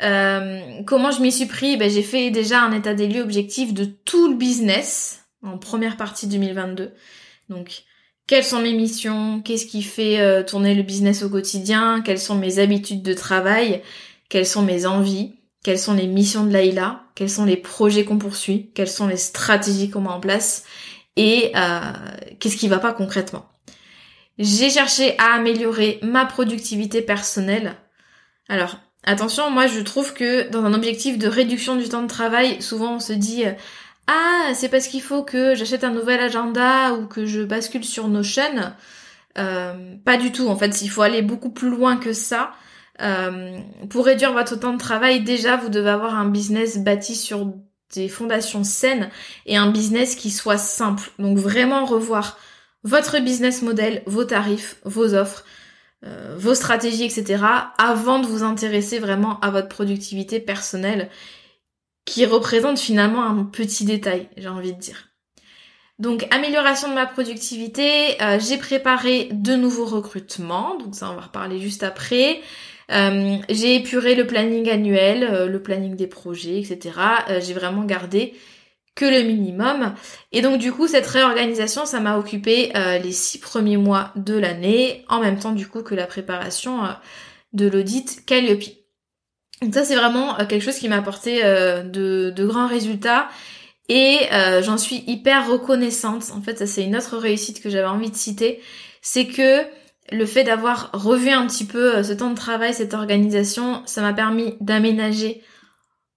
Euh, comment je m'y suis pris? Ben, J'ai fait déjà un état des lieux objectif de tout le business en première partie 2022. Donc, quelles sont mes missions? Qu'est-ce qui fait euh, tourner le business au quotidien? Quelles sont mes habitudes de travail? Quelles sont mes envies? Quelles sont les missions de Laïla Quels sont les projets qu'on poursuit? Quelles sont les stratégies qu'on met en place? Et euh, qu'est-ce qui va pas concrètement? J'ai cherché à améliorer ma productivité personnelle. Alors, Attention, moi je trouve que dans un objectif de réduction du temps de travail, souvent on se dit euh, ah c'est parce qu'il faut que j'achète un nouvel agenda ou que je bascule sur Notion. Euh, pas du tout. En fait, il faut aller beaucoup plus loin que ça. Euh, pour réduire votre temps de travail, déjà vous devez avoir un business bâti sur des fondations saines et un business qui soit simple. Donc vraiment revoir votre business model, vos tarifs, vos offres, euh, vos stratégies, etc. avant de vous intéresser vraiment à votre productivité personnelle qui représente finalement un petit détail, j'ai envie de dire. Donc amélioration de ma productivité, euh, j'ai préparé de nouveaux recrutements, donc ça on va reparler juste après. Euh, j'ai épuré le planning annuel, le planning des projets, etc. j'ai vraiment gardé que le minimum. Et donc du coup cette réorganisation, ça m'a occupé les six premiers mois de l'année, en même temps du coup que la préparation de l'audit Calliope. Donc ça c'est vraiment quelque chose qui m'a apporté de, de grands résultats et euh, j'en suis hyper reconnaissante. En fait, ça c'est une autre réussite que j'avais envie de citer. C'est que le fait d'avoir revu un petit peu euh, ce temps de travail, cette organisation, ça m'a permis d'aménager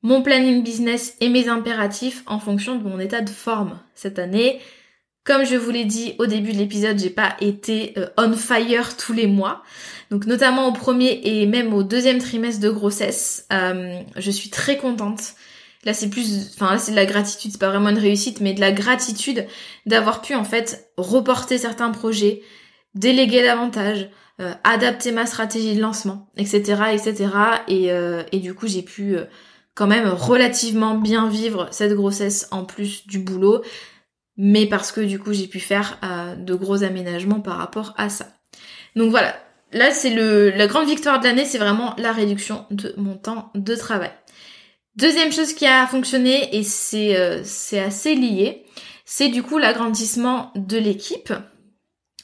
mon planning business et mes impératifs en fonction de mon état de forme cette année. Comme je vous l'ai dit au début de l'épisode, j'ai pas été euh, on fire tous les mois. Donc notamment au premier et même au deuxième trimestre de grossesse, je suis très contente Là, c'est plus, enfin là, c'est de la gratitude, c'est pas vraiment une réussite, mais de la gratitude d'avoir pu en fait reporter certains projets, déléguer davantage, euh, adapter ma stratégie de lancement, etc., etc. Et, euh, du coup, j'ai pu euh, quand même relativement bien vivre cette grossesse en plus du boulot, mais parce que du coup, j'ai pu faire de gros aménagements par rapport à ça. Donc voilà, là, c'est le la grande victoire de l'année, c'est vraiment la réduction de mon temps de travail. Deuxième chose qui a fonctionné et c'est euh, c'est assez lié, c'est du coup l'agrandissement de l'équipe.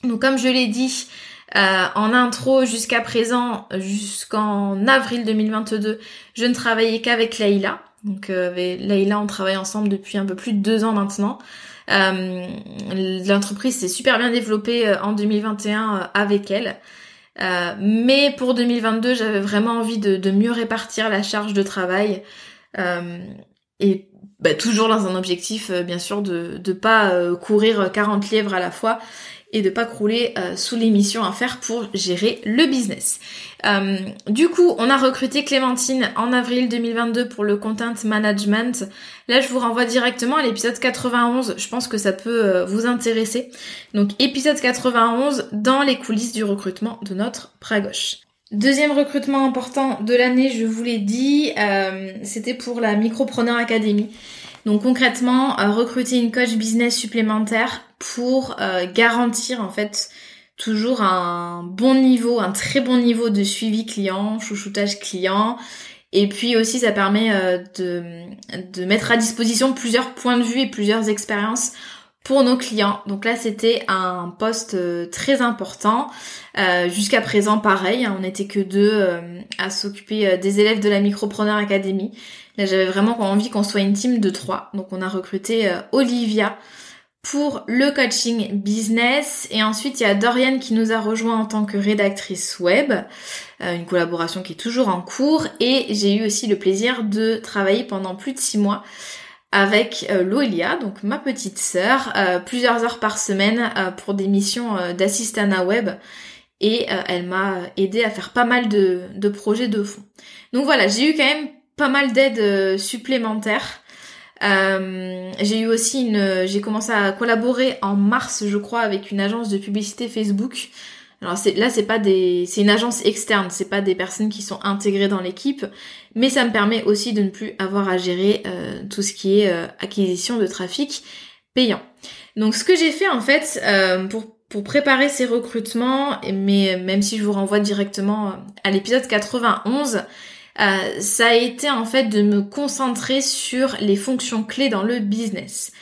Donc comme je l'ai dit euh, en intro jusqu'à présent, jusqu'en avril 2022, je ne travaillais qu'avec Leïla. Donc euh, avec on travaille ensemble depuis un peu plus de deux ans maintenant. Euh, L'entreprise s'est super bien développée en 2021 avec elle. mais pour 2022, j'avais vraiment envie de, de, mieux répartir la charge de travail. Euh, et bah, toujours dans un objectif, euh, bien sûr, de ne pas euh, courir 40 lièvres à la fois et de pas crouler sous les missions à faire pour gérer le business. du coup, on a recruté Clémentine en avril 2022 pour le content management. Là, je vous renvoie directement à l'épisode 91. Je pense que ça peut vous intéresser. Donc, épisode 91 dans les coulisses du recrutement de notre bras gauche. Deuxième recrutement important de l'année, je vous l'ai dit, euh, c'était pour la Micropreneur Academy. Donc concrètement, euh, recruter une coach business supplémentaire pour euh, garantir en fait toujours un bon niveau, un très bon niveau de suivi client, chouchoutage client. Et puis aussi ça permet de, de mettre à disposition plusieurs points de vue et plusieurs expériences pour nos clients. Donc là, c'était un poste euh, très important. Euh, jusqu'à présent, pareil, hein, on n'était que deux euh, à s'occuper des élèves de la Micropreneur Academy. Là, j'avais vraiment envie qu'on soit une team de trois. Donc on a recruté Olivia pour le coaching business. Et ensuite, il y a Dorian qui nous a rejoint en tant que rédactrice web. une collaboration qui est toujours en cours. Et j'ai eu aussi le plaisir de travailler pendant plus de six mois avec euh, Loelia, donc ma petite sœur, euh, plusieurs heures par semaine euh, pour des missions d'assistana web et elle m'a aidé à faire pas mal de, de, projets de fond. Donc voilà, j'ai eu quand même pas mal d'aides supplémentaires. J'ai eu aussi une, j'ai commencé à collaborer en mars, je crois, avec une agence de publicité Facebook alors c'est, là c'est pas des, c'est une agence externe, c'est pas des personnes qui sont intégrées dans l'équipe, mais ça me permet aussi de ne plus avoir à gérer euh, tout ce qui est euh, acquisition de trafic payant. Donc ce que j'ai fait en fait euh, pour pour préparer ces recrutements, mais même si je vous renvoie directement à l'épisode 91, ça a été en fait de me concentrer sur les fonctions clés dans le business.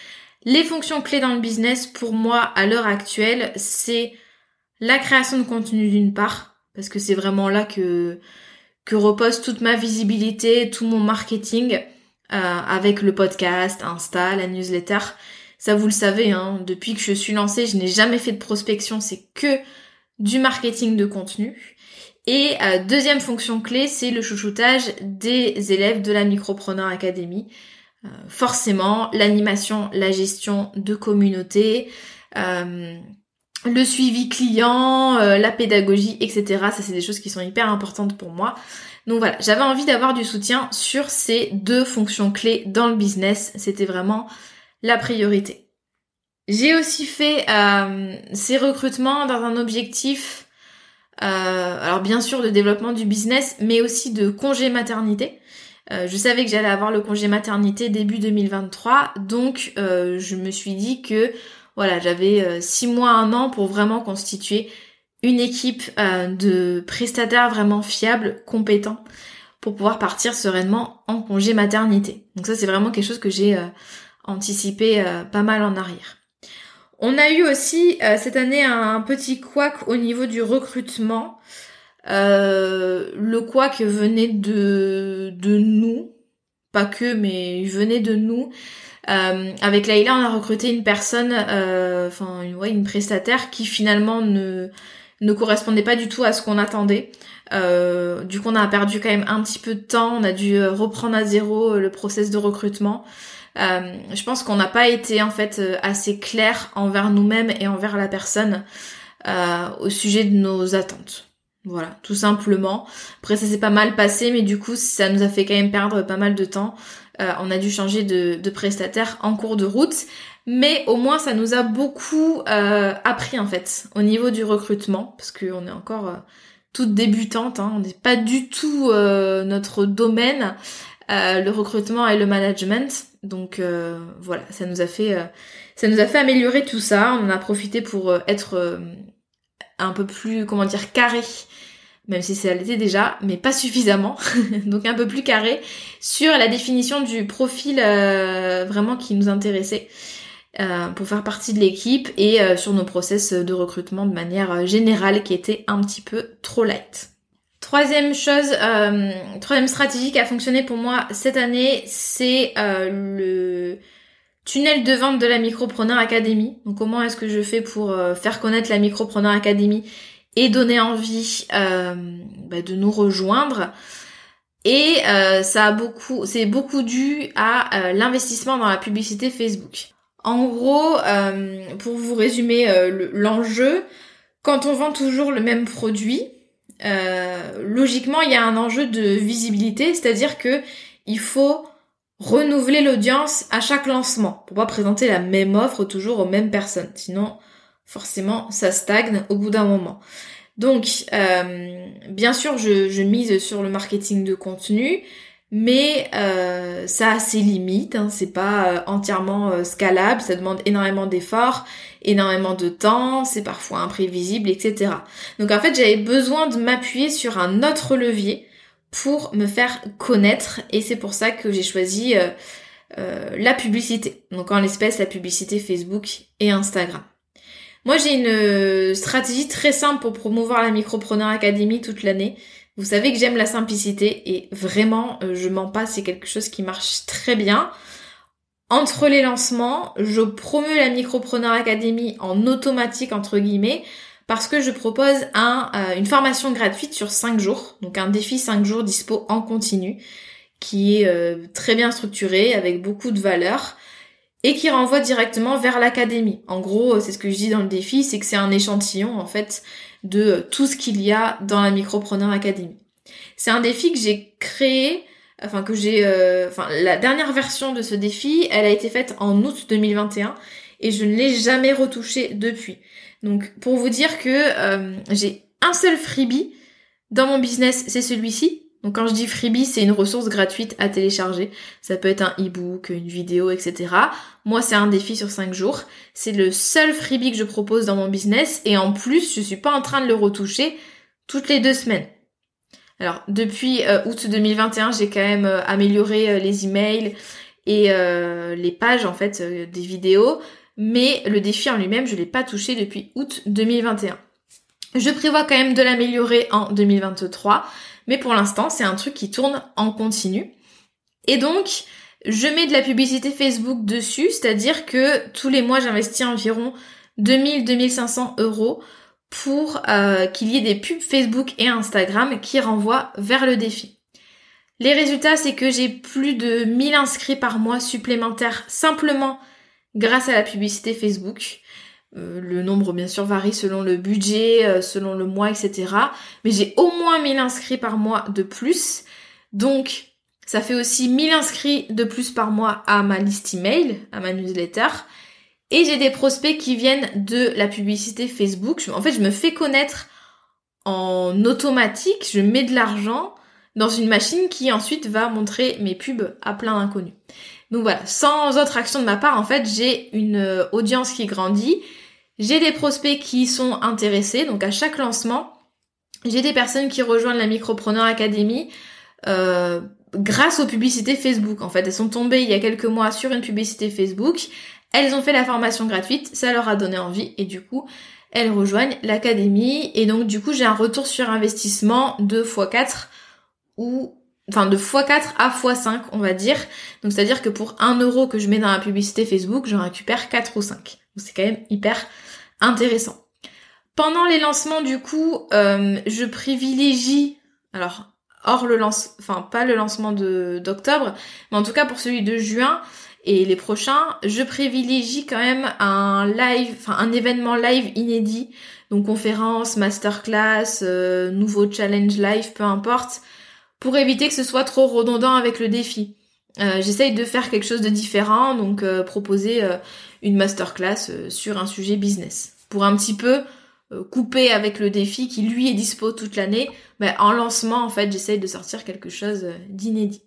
Les fonctions clés dans le business, pour moi, à l'heure actuelle, c'est la création de contenu d'une part, parce que c'est vraiment là que, que repose toute ma visibilité, tout mon marketing, euh, avec le podcast, Insta, la newsletter. Ça vous le savez, hein, depuis que je suis lancée, je n'ai jamais fait de prospection, c'est que du marketing de contenu. Et euh, deuxième fonction clé, c'est le chouchoutage des élèves de la Micropreneur Academy. Euh, forcément, l'animation, la gestion de communauté, le suivi client, la pédagogie, etc. Ça c'est des choses qui sont hyper importantes pour moi. Donc voilà, j'avais envie d'avoir du soutien sur ces deux fonctions clés dans le business. C'était vraiment la priorité. J'ai aussi fait euh, ces recrutements dans un objectif, euh, alors bien sûr de développement du business, mais aussi de congé maternité. Euh, je savais que j'allais avoir le congé maternité début 2023, donc je me suis dit que voilà, j'avais six mois, un an pour vraiment constituer une équipe euh, de prestataires vraiment fiables, compétents, pour pouvoir partir sereinement en congé maternité. Donc ça c'est vraiment quelque chose que j'ai euh, anticipé euh, pas mal en arrière. On a eu aussi cette année un petit couac au niveau du recrutement. le couac venait de, de nous, pas que, mais il venait de nous. avec Laïla, on a recruté une personne, enfin une, une prestataire qui finalement ne ne correspondait pas du tout à ce qu'on attendait. Euh, du coup, on a perdu quand même un petit peu de temps. On a dû euh, reprendre à zéro euh, le process de recrutement. Je pense qu'on n'a pas été en fait assez clair envers nous-mêmes et envers la personne au sujet de nos attentes. Voilà, tout simplement. Après, ça s'est pas mal passé, mais du coup, ça nous a fait quand même perdre pas mal de temps. on a dû changer de, de prestataire en cours de route mais au moins ça nous a beaucoup euh, appris en fait au niveau du recrutement parce qu'on est encore euh, toute débutante, hein, on n'est pas du tout euh, notre domaine, le recrutement et le management. Donc voilà, ça nous a fait ça nous a fait améliorer tout ça. On en a profité pour être un peu plus comment dire carré même si ça l'était déjà, mais pas suffisamment, *laughs* donc un peu plus carré, sur la définition du profil vraiment qui nous intéressait. Euh, pour faire partie de l'équipe et euh, sur nos process de recrutement de manière euh, générale qui était un petit peu trop light. Troisième chose, troisième stratégie qui a fonctionné pour moi cette année, c'est le tunnel de vente de la Micropreneur Academy. Donc comment est-ce que je fais pour faire connaître la Micropreneur Academy et donner envie bah, de nous rejoindre? Et ça a beaucoup, c'est beaucoup dû à l'investissement dans la publicité Facebook. En gros, euh, pour vous résumer euh, l'enjeu, quand on vend toujours le même produit, euh, logiquement il y a un enjeu de visibilité, c'est-à-dire que il faut renouveler l'audience à chaque lancement pour pas présenter la même offre toujours aux mêmes personnes. Sinon, forcément, ça stagne au bout d'un moment. Donc, bien sûr, je, mise sur le marketing de contenu, mais euh, ça a ses limites, hein, c'est pas euh, entièrement euh, scalable, ça demande énormément d'efforts, énormément de temps, c'est parfois imprévisible, etc. Donc en fait j'avais besoin de m'appuyer sur un autre levier pour me faire connaître et c'est pour ça que j'ai choisi la publicité. Donc en l'espèce la publicité Facebook et Instagram. Moi j'ai une stratégie très simple pour promouvoir la Micropreneur Academy toute l'année. Vous savez que j'aime la simplicité et vraiment, euh, je m'en passe, c'est quelque chose qui marche très bien. Entre les lancements, je promeux la Micropreneur Academy en automatique entre guillemets parce que je propose un, euh, une formation gratuite sur 5 jours, donc un défi 5 jours dispo en continu qui est euh, très bien structuré avec beaucoup de valeurs et qui renvoie directement vers l'académie. En gros, c'est ce que je dis dans le défi, c'est que c'est un échantillon en fait de tout ce qu'il y a dans la Micropreneur Academy. C'est un défi que j'ai créé, enfin que j'ai, euh, enfin la dernière version de ce défi, elle a été faite en août 2021 et je ne l'ai jamais retouché depuis. Donc pour vous dire que euh, j'ai un seul freebie dans mon business, c'est celui-ci. Donc quand je dis freebie, c'est une ressource gratuite à télécharger. Ça peut être un e-book, une vidéo, etc. Moi, c'est un défi sur 5 jours. C'est le seul freebie que je propose dans mon business. Et en plus, je suis pas en train de le retoucher toutes les deux semaines. Alors, depuis euh, août 2021, j'ai quand même euh, amélioré euh, les emails et les pages, en fait, des vidéos. Mais le défi en lui-même, je l'ai pas touché depuis août 2021. Je prévois quand même de l'améliorer en 2023. Mais pour l'instant, c'est un truc qui tourne en continu. Et donc, je mets de la publicité Facebook dessus, c'est-à-dire que tous les mois, j'investis environ 2000-2500 euros pour euh, qu'il y ait des pubs Facebook et Instagram qui renvoient vers le défi. Les résultats, c'est que j'ai plus de 1000 inscrits par mois supplémentaires simplement grâce à la publicité Facebook. Euh, le nombre bien sûr varie selon le budget, euh, selon le mois, etc. Mais j'ai au moins 1000 inscrits par mois de plus. Donc ça fait aussi 1000 inscrits de plus par mois à ma liste email, à ma newsletter. Et j'ai des prospects qui viennent de la publicité Facebook. En fait, je me fais connaître en automatique, je mets de l'argent dans une machine qui ensuite va montrer mes pubs à plein d'inconnus. Donc voilà, sans autre action de ma part, en fait, j'ai une euh, audience qui grandit, j'ai des prospects qui sont intéressés, donc à chaque lancement, j'ai des personnes qui rejoignent la Micropreneur Academy euh, grâce aux publicités Facebook. En fait, elles sont tombées il y a quelques mois sur une publicité Facebook, elles ont fait la formation gratuite, ça leur a donné envie. Et du coup, elles rejoignent l'académie. Et donc du coup, j'ai un retour sur investissement de x4 ou enfin de x4 à x5 on va dire. Donc c'est-à-dire que pour 1 euro que je mets dans la publicité Facebook, j'en récupère 4 ou 5. Donc c'est quand même hyper intéressant. Pendant les lancements du coup, euh, je privilégie, alors hors le lance, enfin pas le lancement d'octobre, mais en tout cas pour celui de juin et les prochains, je privilégie quand même un live, enfin un événement live inédit, donc conférence, masterclass, euh, nouveau challenge live, peu importe, pour éviter que ce soit trop redondant avec le défi. Euh, J'essaye de faire quelque chose de différent, donc euh, proposer euh, une masterclass euh, sur un sujet business. Pour un petit peu couper avec le défi qui lui est dispo toute l'année, mais en lancement en fait j'essaye de sortir quelque chose d'inédit.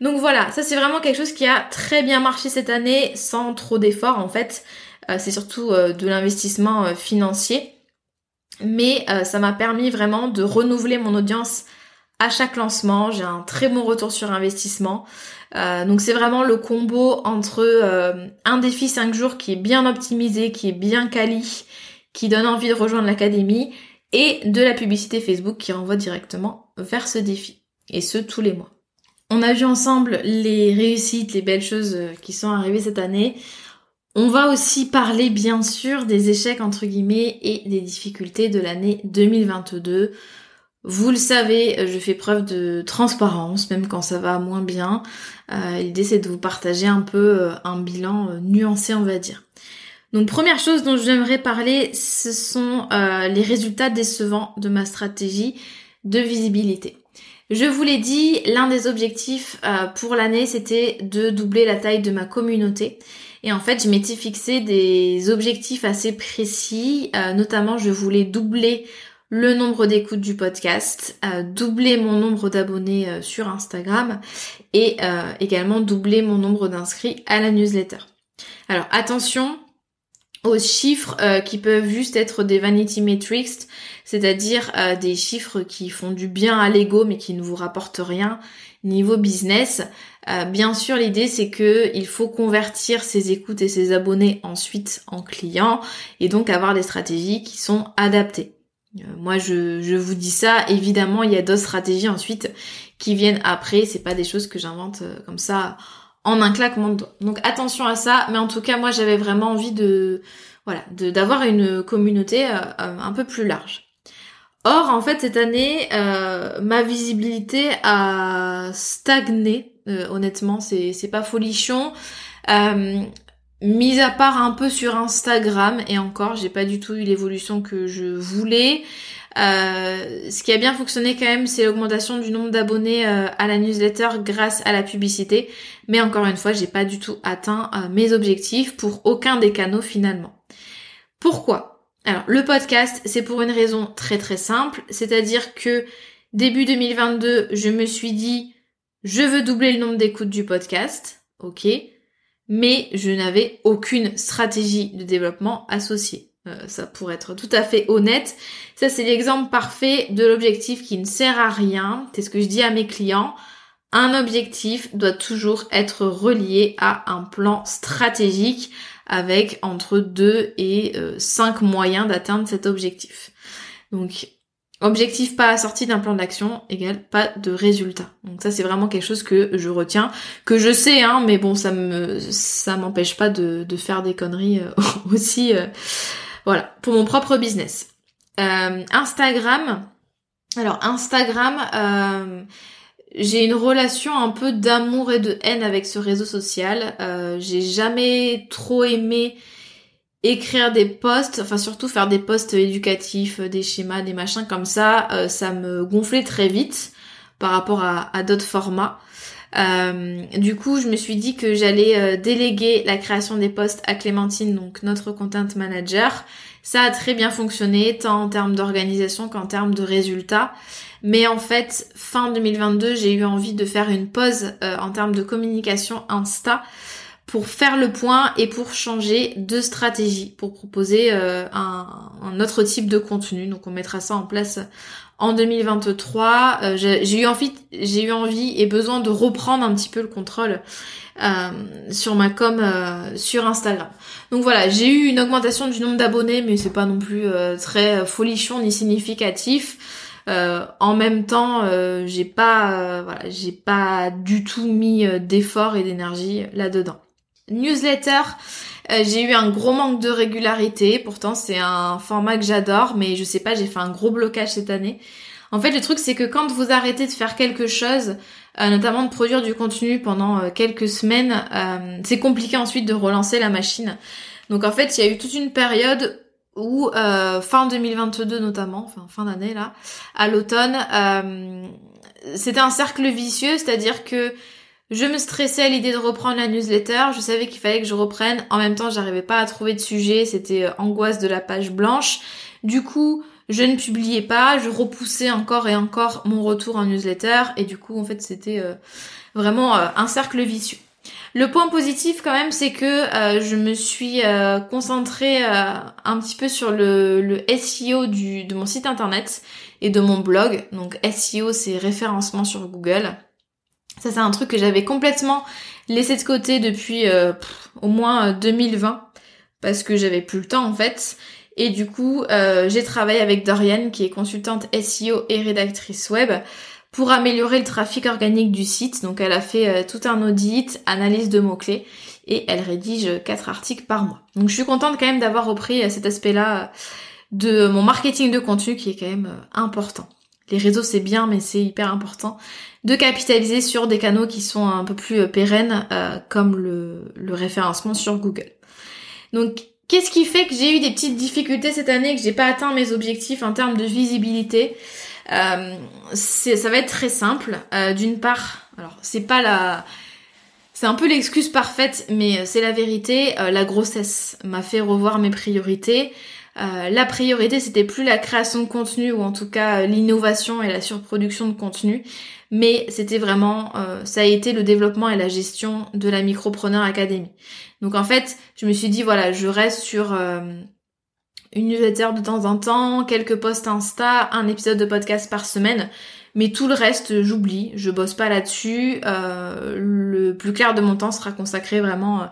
Donc voilà, ça c'est vraiment quelque chose qui a très bien marché cette année sans trop d'efforts en fait. c'est surtout de l'investissement financier. Mais ça m'a permis vraiment de renouveler mon audience à chaque lancement. J'ai un très bon retour sur investissement. Euh, donc c'est vraiment le combo entre euh, un défi 5 jours qui est bien optimisé, qui est bien quali, qui donne envie de rejoindre l'académie, et de la publicité Facebook qui renvoie directement vers ce défi. Et ce, tous les mois. On a vu ensemble les réussites, les belles choses euh, qui sont arrivées cette année. On va aussi parler bien sûr des échecs entre guillemets et des difficultés de l'année 2022. Vous le savez, euh, je fais preuve de transparence, même quand ça va moins bien. Euh, l'idée c'est de vous partager un peu euh, un bilan nuancé, on va dire. Donc première chose dont j'aimerais parler, ce sont les résultats décevants de ma stratégie de visibilité. Je vous l'ai dit, l'un des objectifs pour l'année, c'était de doubler la taille de ma communauté. Et en fait, je m'étais fixé des objectifs assez précis. notamment, je voulais doubler le nombre d'écoutes du podcast, euh, doubler mon nombre d'abonnés euh, sur Instagram et euh, également doubler mon nombre d'inscrits à la newsletter. Alors attention aux chiffres qui peuvent juste être des vanity metrics, c'est-à-dire des chiffres qui font du bien à l'ego mais qui ne vous rapportent rien niveau business. bien sûr, l'idée c'est que il faut convertir ses écoutes et ses abonnés ensuite en clients et donc avoir des stratégies qui sont adaptées. Euh, moi, je, vous dis ça. Évidemment, il y a d'autres stratégies ensuite qui viennent après. C'est pas des choses que j'invente euh, comme ça en un claquement de doigts. Donc attention à ça. Mais en tout cas, moi, j'avais vraiment envie de, voilà, d'avoir une communauté euh, un peu plus large. Or, en fait, cette année, ma visibilité a stagné. honnêtement, c'est pas folichon. Mis à part un peu sur Instagram, et encore, j'ai pas du tout eu l'évolution que je voulais. Euh, ce qui a bien fonctionné quand même, c'est l'augmentation du nombre d'abonnés euh, à la newsletter grâce à la publicité. Mais encore une fois, j'ai pas du tout atteint euh, mes objectifs pour aucun des canaux finalement. Pourquoi? Alors, le podcast, c'est pour une raison très très simple, c'est-à-dire que début 2022, je me suis dit, je veux doubler le nombre d'écoutes du podcast. Ok mais je n'avais aucune stratégie de développement associée. Euh, ça pour être tout à fait honnête. Ça c'est l'exemple parfait de l'objectif qui ne sert à rien. C'est ce que je dis à mes clients. Un objectif doit toujours être relié à un plan stratégique avec entre 2 et 5 euh, moyens d'atteindre cet objectif. Donc Objectif pas assorti d'un plan d'action égale pas de résultat. Donc ça c'est vraiment quelque chose que je retiens, que je sais hein, mais bon ça me ça m'empêche pas de, de, faire des conneries euh, *laughs* aussi. Euh, voilà pour mon propre business. Euh, Instagram. Alors Instagram, j'ai une relation un peu d'amour et de haine avec ce réseau social. j'ai jamais trop aimé écrire des posts, enfin surtout faire des posts éducatifs, des schémas, des machins comme ça, ça me gonflait très vite par rapport à, d'autres formats. Euh, du coup, je me suis dit que j'allais euh, déléguer la création des posts à Clémentine, donc notre content manager. Ça a très bien fonctionné, tant en termes d'organisation qu'en termes de résultats. Mais en fait, fin 2022, j'ai eu envie de faire une pause euh, en termes de communication Insta pour faire le point et pour changer de stratégie, pour proposer un, un, autre type de contenu. Donc on mettra ça en place en 2023, euh, j'ai eu envie, j'ai eu envie et besoin de reprendre un petit peu le contrôle euh, sur ma com euh, sur Instagram. Donc voilà, j'ai eu une augmentation du nombre d'abonnés, mais c'est pas non plus très folichon ni significatif. en même temps, j'ai pas, voilà, j'ai pas du tout mis d'effort et d'énergie là-dedans. Newsletter, euh, j'ai eu un gros manque de régularité. Pourtant, c'est un format que j'adore, mais je sais pas, j'ai fait un gros blocage cette année. En fait, le truc, c'est que quand vous arrêtez de faire quelque chose, euh, notamment de produire du contenu pendant euh, quelques semaines, c'est compliqué ensuite de relancer la machine. Donc en fait, il y a eu toute une période où, fin 2022 notamment, enfin fin d'année là, à l'automne, c'était un cercle vicieux, c'est-à-dire que je me stressais à l'idée de reprendre la newsletter, je savais qu'il fallait que je reprenne, en même temps j'arrivais pas à trouver de sujet, c'était euh, angoisse de la page blanche. Du coup, je ne publiais pas, je repoussais encore et encore mon retour en newsletter et du coup en fait c'était euh, vraiment euh, un cercle vicieux. Le point positif quand même c'est que je me suis concentrée un petit peu sur le, SEO de mon site internet et de mon blog. Donc SEO c'est référencement sur Google. Ça, c'est un truc que j'avais complètement laissé de côté depuis euh, au moins 2020 euh, parce que j'avais plus le temps en fait. Et du coup, euh, j'ai travaillé avec Dorian qui est consultante SEO et rédactrice web pour améliorer le trafic organique du site. Donc elle a fait tout un audit, analyse de mots-clés et elle rédige quatre articles par mois. Donc je suis contente quand même d'avoir repris cet aspect-là de mon marketing de contenu qui est quand même important. Les réseaux c'est bien mais c'est hyper important de capitaliser sur des canaux qui sont un peu plus euh, pérennes euh, comme le, référencement sur Google. Donc qu'est-ce qui fait que j'ai eu des petites difficultés cette année que j'ai pas atteint mes objectifs en termes de visibilité? Euh, Ça va être très simple. D'une part, alors c'est pas la c'est un peu l'excuse parfaite, mais c'est la vérité. la grossesse m'a fait revoir mes priorités. La priorité, c'était plus la création de contenu ou en tout cas l'innovation et la surproduction de contenu, mais c'était vraiment, euh, ça a été le développement et la gestion de la Micropreneur Academy. Donc en fait, je me suis dit, voilà, je reste sur euh, une newsletter de temps en temps, quelques posts Insta, un épisode de podcast par semaine, mais tout le reste, j'oublie, je bosse pas là-dessus. Euh, le plus clair de mon temps sera consacré vraiment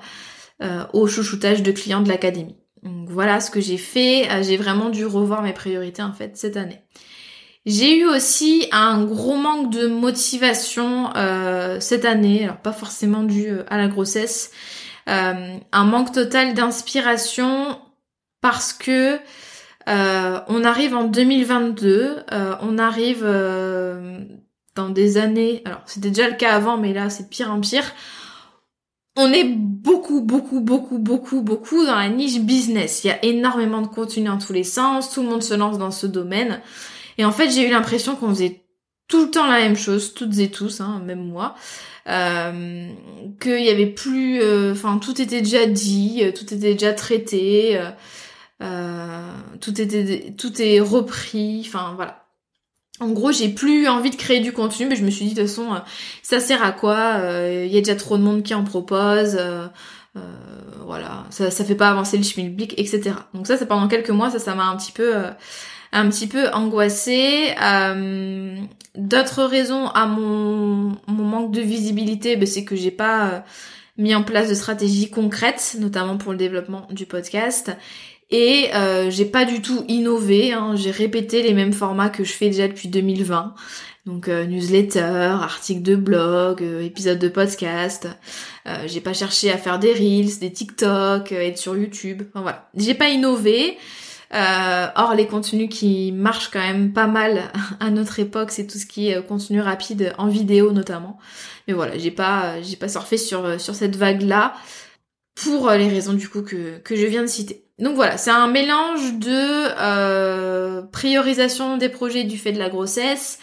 au chouchoutage de clients de l'académie. Voilà ce que j'ai fait. J'ai vraiment dû revoir mes priorités en fait cette année. J'ai eu aussi un gros manque de motivation euh, cette année, alors pas forcément dû euh, à la grossesse, euh, un manque total d'inspiration parce que on arrive en 2022, on arrive dans des années, alors c'était déjà le cas avant, mais là c'est pire en pire. On est beaucoup, beaucoup, beaucoup, beaucoup, beaucoup dans la niche business. Il y a énormément de contenu en tous les sens, tout le monde se lance dans ce domaine. Et en fait, j'ai eu l'impression qu'on faisait tout le temps la même chose, toutes et tous, hein, même moi. Euh, qu'il y avait plus, euh, enfin tout était déjà dit, euh, tout était déjà traité, euh, tout était, tout est repris, enfin voilà. En gros, j'ai plus envie de créer du contenu, mais je me suis dit de toute façon, ça sert à quoi Il y a déjà trop de monde qui en propose. voilà, ça, ça fait pas avancer le schmilblick, etc. Donc ça, c'est pendant quelques mois, ça, ça m'a un petit peu un petit peu angoissée. Euh, d'autres raisons à mon, manque de visibilité, ben, c'est que j'ai pas euh, mis en place de stratégie concrète, notamment pour le développement du podcast. Et euh, j'ai pas du tout innové, hein. j'ai répété les mêmes formats que je fais déjà depuis 2020. Donc newsletter, article de blog, épisode de podcast. j'ai pas cherché à faire des reels, des TikTok, être sur YouTube. Enfin voilà, j'ai pas innové. Euh, or, les contenus qui marchent quand même pas mal *laughs* à notre époque, c'est tout ce qui est euh, contenu rapide en vidéo notamment. Mais voilà, j'ai pas, j'ai pas surfé sur, sur cette vague-là pour les raisons du coup que, que je viens de citer. Donc voilà, c'est un mélange de priorisation des projets du fait de la grossesse,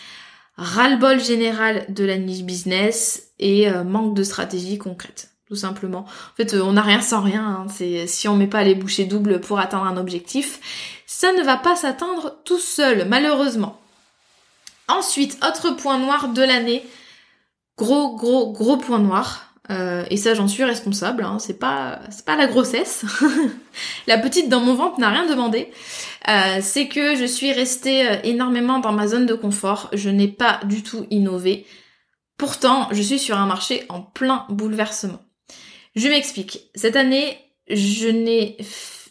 ras-le-bol général de la niche business et manque de stratégie concrète tout simplement. En fait, on n'a rien sans rien. Hein. C'est si on met pas les bouchées doubles pour atteindre un objectif, ça ne va pas s'atteindre tout seul, malheureusement. Ensuite, autre point noir de l'année, gros gros gros point noir. Euh, et ça, j'en suis responsable. Hein. C'est pas c'est pas la grossesse. *laughs* la petite dans mon ventre n'a rien demandé. Euh, c'est que je suis restée euh, énormément dans ma zone de confort. Je n'ai pas du tout innové. Pourtant, je suis sur un marché en plein bouleversement. Je m'explique. Cette année, je n'ai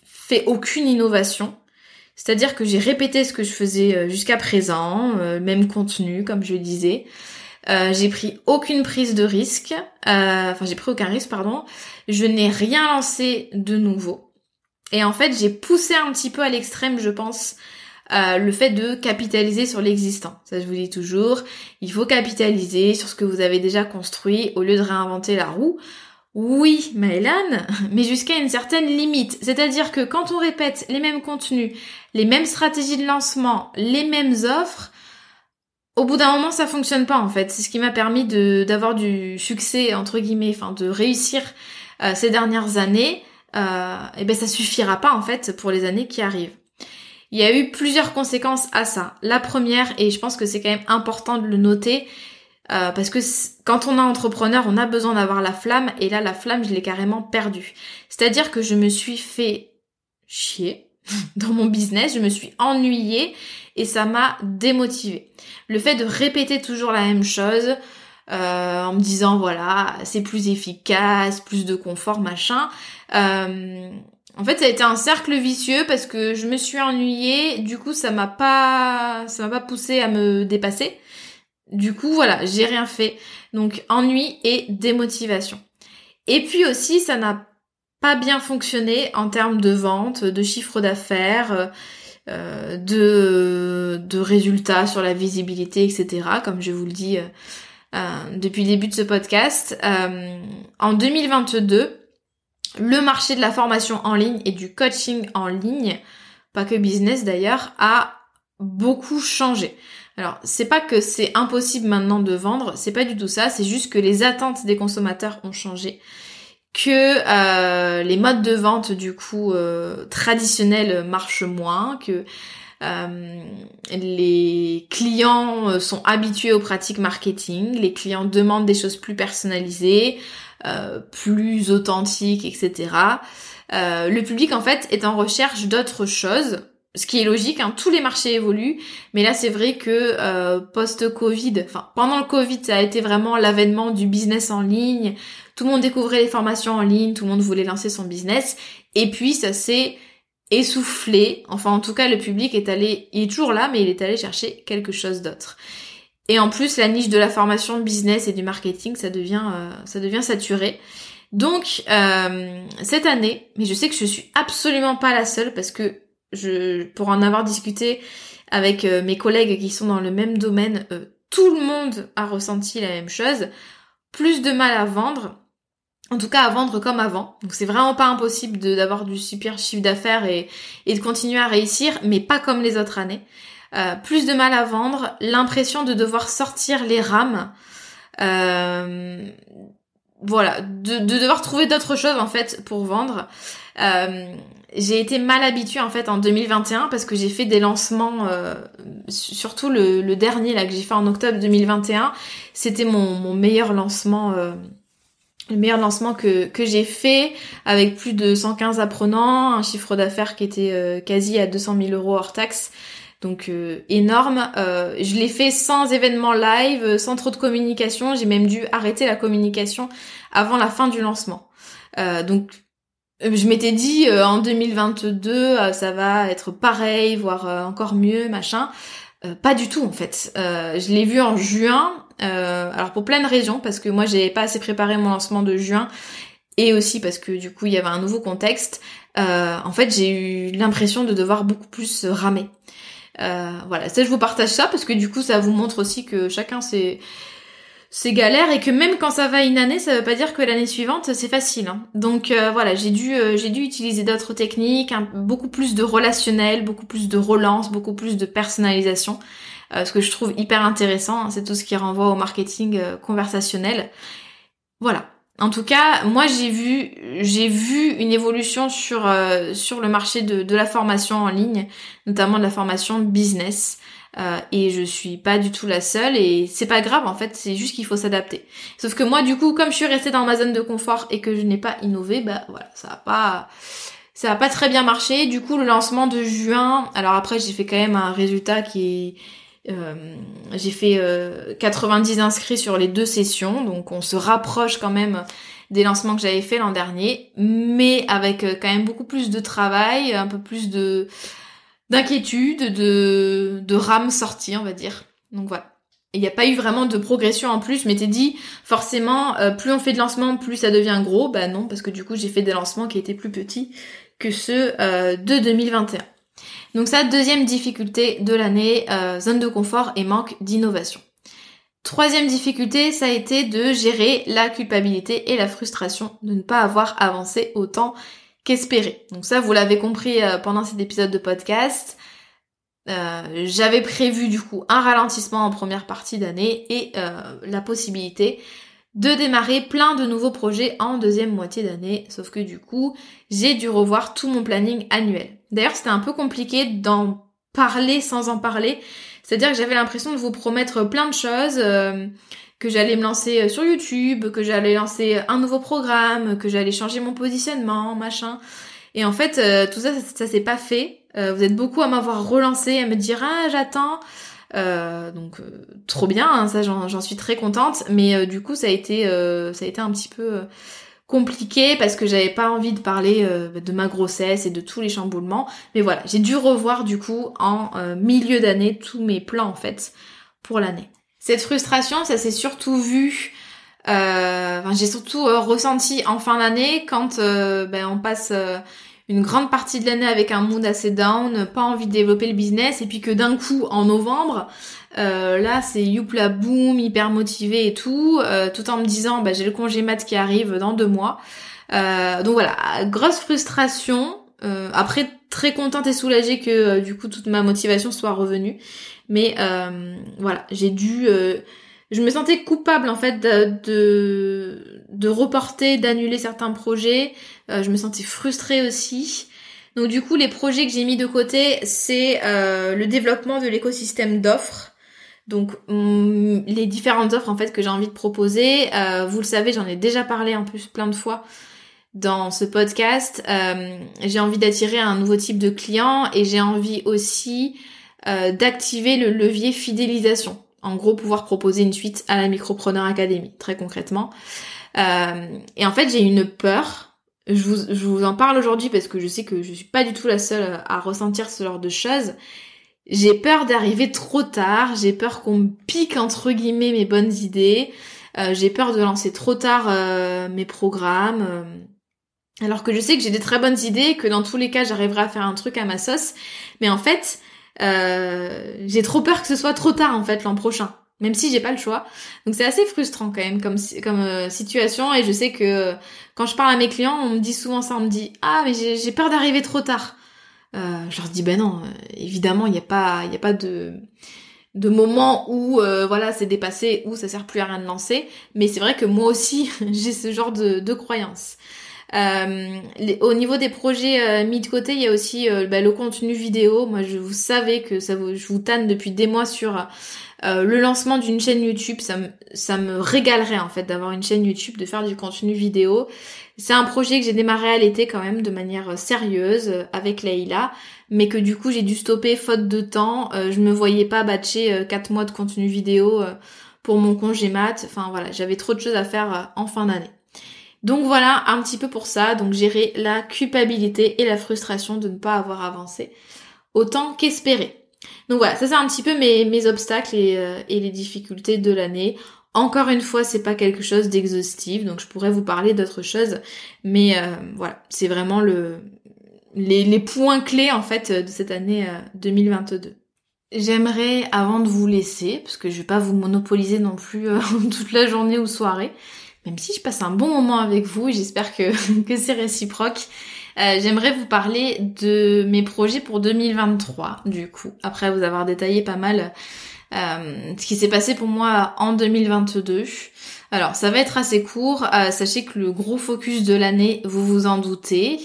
fait aucune innovation. C'est-à-dire que j'ai répété ce que je faisais jusqu'à présent, même contenu, comme je le disais. Euh, j'ai pris aucune prise de risque. enfin, j'ai pris aucun risque, pardon. Je n'ai rien lancé de nouveau. Et en fait, j'ai poussé un petit peu à l'extrême, je pense, le fait de capitaliser sur l'existant. Ça, je vous dis toujours, il faut capitaliser sur ce que vous avez déjà construit au lieu de réinventer la roue. Oui, Maëlan, *laughs* mais jusqu'à une certaine limite. C'est-à-dire que quand on répète les mêmes contenus, les mêmes stratégies de lancement, les mêmes offres, au bout d'un moment, ça fonctionne pas en fait. C'est ce qui m'a permis de d'avoir du succès entre guillemets, enfin de réussir euh, ces dernières années. Euh, et ben ça suffira pas en fait pour les années qui arrivent. Il y a eu plusieurs conséquences à ça. La première, et je pense que c'est quand même important de le noter, euh, parce que quand on est entrepreneur, on a besoin d'avoir la flamme, et là, la flamme, je l'ai carrément perdue. C'est-à-dire que je me suis fait chier *laughs* dans mon business, je me suis ennuyée, et ça m'a démotivée. Le fait de répéter toujours la même chose, euh, en me disant voilà, c'est plus efficace, plus de confort, machin. Euh, en fait, ça a été un cercle vicieux parce que je me suis ennuyée. Du coup, ça m'a pas, ça m'a pas poussé à me dépasser. Du coup, voilà, j'ai rien fait. Donc ennui et démotivation. Et puis aussi, ça n'a pas bien fonctionné en termes de vente, de chiffre d'affaires, euh, de, résultats sur la visibilité, etc. Comme je vous le dis euh, euh, depuis le début de ce podcast. en 2022, le marché de la formation en ligne et du coaching en ligne, pas que business d'ailleurs, a beaucoup changé. Alors, c'est pas que c'est impossible maintenant de vendre, c'est pas du tout ça, c'est juste que les attentes des consommateurs ont changé, que euh, les modes de vente du coup euh, traditionnels marchent moins, que euh, les clients sont habitués aux pratiques marketing, les clients demandent des choses plus personnalisées, plus authentiques, etc. le public en fait est en recherche d'autres choses ce qui est logique, hein, tous les marchés évoluent, mais là c'est vrai que euh, post-Covid, enfin pendant le Covid, ça a été vraiment l'avènement du business en ligne, tout le monde découvrait les formations en ligne, tout le monde voulait lancer son business, et puis ça s'est essoufflé, enfin en tout cas le public est allé, il est toujours là, mais il est allé chercher quelque chose d'autre. Et en plus la niche de la formation business et du marketing, ça devient, euh, ça devient saturé. Donc euh, cette année, mais je sais que je suis absolument pas la seule parce que je, pour en avoir discuté avec euh, mes collègues qui sont dans le même domaine, euh, tout le monde a ressenti la même chose. Plus de mal à vendre, en tout cas à vendre comme avant. Donc c'est vraiment pas impossible d'avoir du super chiffre d'affaires et, de continuer à réussir, mais pas comme les autres années. Euh, plus de mal à vendre, l'impression de devoir sortir les rames. Voilà, de, de, devoir trouver d'autres choses en fait pour vendre. J'ai été mal habituée en fait en 2021 parce que j'ai fait des lancements, euh, surtout le, le, dernier là que j'ai fait en octobre 2021, c'était mon, mon, meilleur lancement, euh, le meilleur lancement que, que j'ai fait avec plus de 115 apprenants, un chiffre d'affaires qui était euh, quasi à 200 000 euros hors taxe. Donc énorme. je l'ai fait sans événement live, sans trop de communication. J'ai même dû arrêter la communication avant la fin du lancement. donc euh, je m'étais dit euh, en 2022 euh, ça va être pareil, voire encore mieux, machin. pas du tout en fait. je l'ai vu en juin, alors pour plein de raisons, parce que moi j'avais pas assez préparé mon lancement de juin, et aussi parce que du coup il y avait un nouveau contexte. en fait j'ai eu l'impression de devoir beaucoup plus ramer. voilà, ça je vous partage ça parce que du coup ça vous montre aussi que chacun c'est c'est galère et que même quand ça va une année, ça veut pas dire que l'année suivante c'est facile. Hein. Donc euh, voilà, j'ai dû euh, j'ai dû utiliser d'autres techniques, beaucoup plus de relationnel, beaucoup plus de relance, beaucoup plus de personnalisation, euh, ce que je trouve hyper intéressant. Hein, c'est tout ce qui renvoie au marketing conversationnel. Voilà. En tout cas, moi j'ai vu j'ai vu une évolution sur sur le marché de, de la formation en ligne, notamment de la formation business. Euh, et je suis pas du tout la seule et c'est pas grave en fait, c'est juste qu'il faut s'adapter. Sauf que moi du coup, comme je suis restée dans ma zone de confort et que je n'ai pas innové, bah voilà, ça a pas ça a pas très bien marché. Du coup, le lancement de juin, alors après j'ai fait quand même un résultat qui est euh, j'ai fait 90 euh, inscrits sur les deux sessions, donc on se rapproche quand même des lancements que j'avais fait l'an dernier, mais avec quand même beaucoup plus de travail, un peu plus de d'inquiétude, de, de rame sortie, on va dire. Donc voilà. Il n'y a pas eu vraiment de progression en plus, mais t'es dit, forcément, euh, plus on fait de lancements, plus ça devient gros. Bah non, parce que du coup, j'ai fait des lancements qui étaient plus petits que ceux euh, de 2021. Donc ça, deuxième difficulté de l'année, euh, zone de confort et manque d'innovation. Troisième difficulté, ça a été de gérer la culpabilité et la frustration de ne pas avoir avancé autant qu'espérer. Donc ça, vous l'avez compris euh, pendant cet épisode de podcast. Euh, j'avais prévu du coup un ralentissement en première partie d'année et euh, la possibilité de démarrer plein de nouveaux projets en deuxième moitié d'année, sauf que du coup j'ai dû revoir tout mon planning annuel. D'ailleurs c'était un peu compliqué d'en parler sans en parler, c'est-à-dire que j'avais l'impression de vous promettre plein de choses, que j'allais me lancer euh, sur YouTube, que j'allais lancer un nouveau programme, que j'allais changer mon positionnement, machin. Et en fait, euh, tout ça, ça, s'est pas fait. Euh, vous êtes beaucoup à m'avoir relancé, à me dire ah j'attends. donc trop bien, hein, ça j'en suis très contente. Mais du coup, ça a été, ça a été un petit peu compliqué parce que j'avais pas envie de parler de ma grossesse et de tous les chamboulements. Mais voilà, j'ai dû revoir du coup en milieu d'année tous mes plans en fait pour l'année. Cette frustration, ça s'est surtout vu, euh, enfin, j'ai surtout euh, ressenti en fin d'année quand euh, ben, on passe une grande partie de l'année avec un mood assez down, pas envie de développer le business, et puis que d'un coup, en novembre, là c'est youpla boom, hyper motivé et tout, tout en me disant bah, j'ai le congé mat qui arrive dans deux mois. donc voilà, grosse frustration. Après, très contente et soulagée que du coup toute ma motivation soit revenue. Mais euh, voilà, j'ai dû... Euh, je me sentais coupable en fait de, de, reporter, d'annuler certains projets. Euh, je me sentais frustrée aussi. Donc du coup, les projets que j'ai mis de côté, c'est le développement de l'écosystème d'offres. Donc mm, les différentes offres en fait que j'ai envie de proposer. vous le savez, j'en ai déjà parlé en plus plein de fois dans ce podcast. j'ai envie d'attirer un nouveau type de client et j'ai envie aussi euh, d'activer le levier fidélisation. En gros, pouvoir proposer une suite à la Micropreneur Academy, très concrètement. Euh, et en fait, j'ai une peur. Je vous, je vous en parle aujourd'hui parce que je sais que je suis pas du tout la seule à ressentir ce genre de choses. J'ai peur d'arriver trop tard, j'ai peur qu'on me pique entre guillemets mes bonnes idées, euh, j'ai peur de lancer trop tard mes programmes, alors que je sais que j'ai des très bonnes idées, que dans tous les cas j'arriverai à faire un truc à ma sauce, mais en fait euh, j'ai trop peur que ce soit trop tard en fait l'an prochain, même si j'ai pas le choix. Donc c'est assez frustrant quand même comme comme euh, situation. Et je sais que euh, quand je parle à mes clients, on me dit souvent ça, on me dit ah mais j'ai peur d'arriver trop tard. je leur dis ben non, évidemment il n'y a pas il y a pas de de moment où voilà c'est dépassé où ça sert plus à rien de lancer mais c'est vrai que moi aussi *laughs* j'ai ce genre de, de croyance euh, au niveau des projets euh, mis de côté, il y a aussi euh, bah, le contenu vidéo. Moi, je vous savais que ça vous, je vous tanne depuis des mois sur le lancement d'une chaîne YouTube. Ça me, ça me régalerait en fait d'avoir une chaîne YouTube, de faire du contenu vidéo. C'est un projet que j'ai démarré à l'été quand même de manière sérieuse avec Leïla, mais que du coup j'ai dû stopper faute de temps. je me voyais pas batcher 4 mois de contenu vidéo pour mon congé mat. Enfin voilà, j'avais trop de choses à faire en fin d'année. Donc voilà un petit peu pour ça, donc gérer la culpabilité et la frustration de ne pas avoir avancé autant qu'espéré. Donc voilà, ça c'est un petit peu mes, mes obstacles et, euh, les difficultés de l'année. Encore une fois, c'est pas quelque chose d'exhaustif, donc je pourrais vous parler d'autres choses, mais euh, voilà, c'est vraiment le les, points clés en fait de cette année 2022. Euh, J'aimerais, avant de vous laisser, parce que je vais pas vous monopoliser non plus euh, *laughs* toute la journée ou soirée, même si je passe un bon moment avec vous j'espère que, *laughs* que c'est réciproque, euh, j'aimerais vous parler de mes projets pour 2023, du coup, après vous avoir détaillé pas mal euh, ce qui s'est passé pour moi en 2022. Alors, ça va être assez court. Euh, sachez que le gros focus de l'année, vous vous en doutez,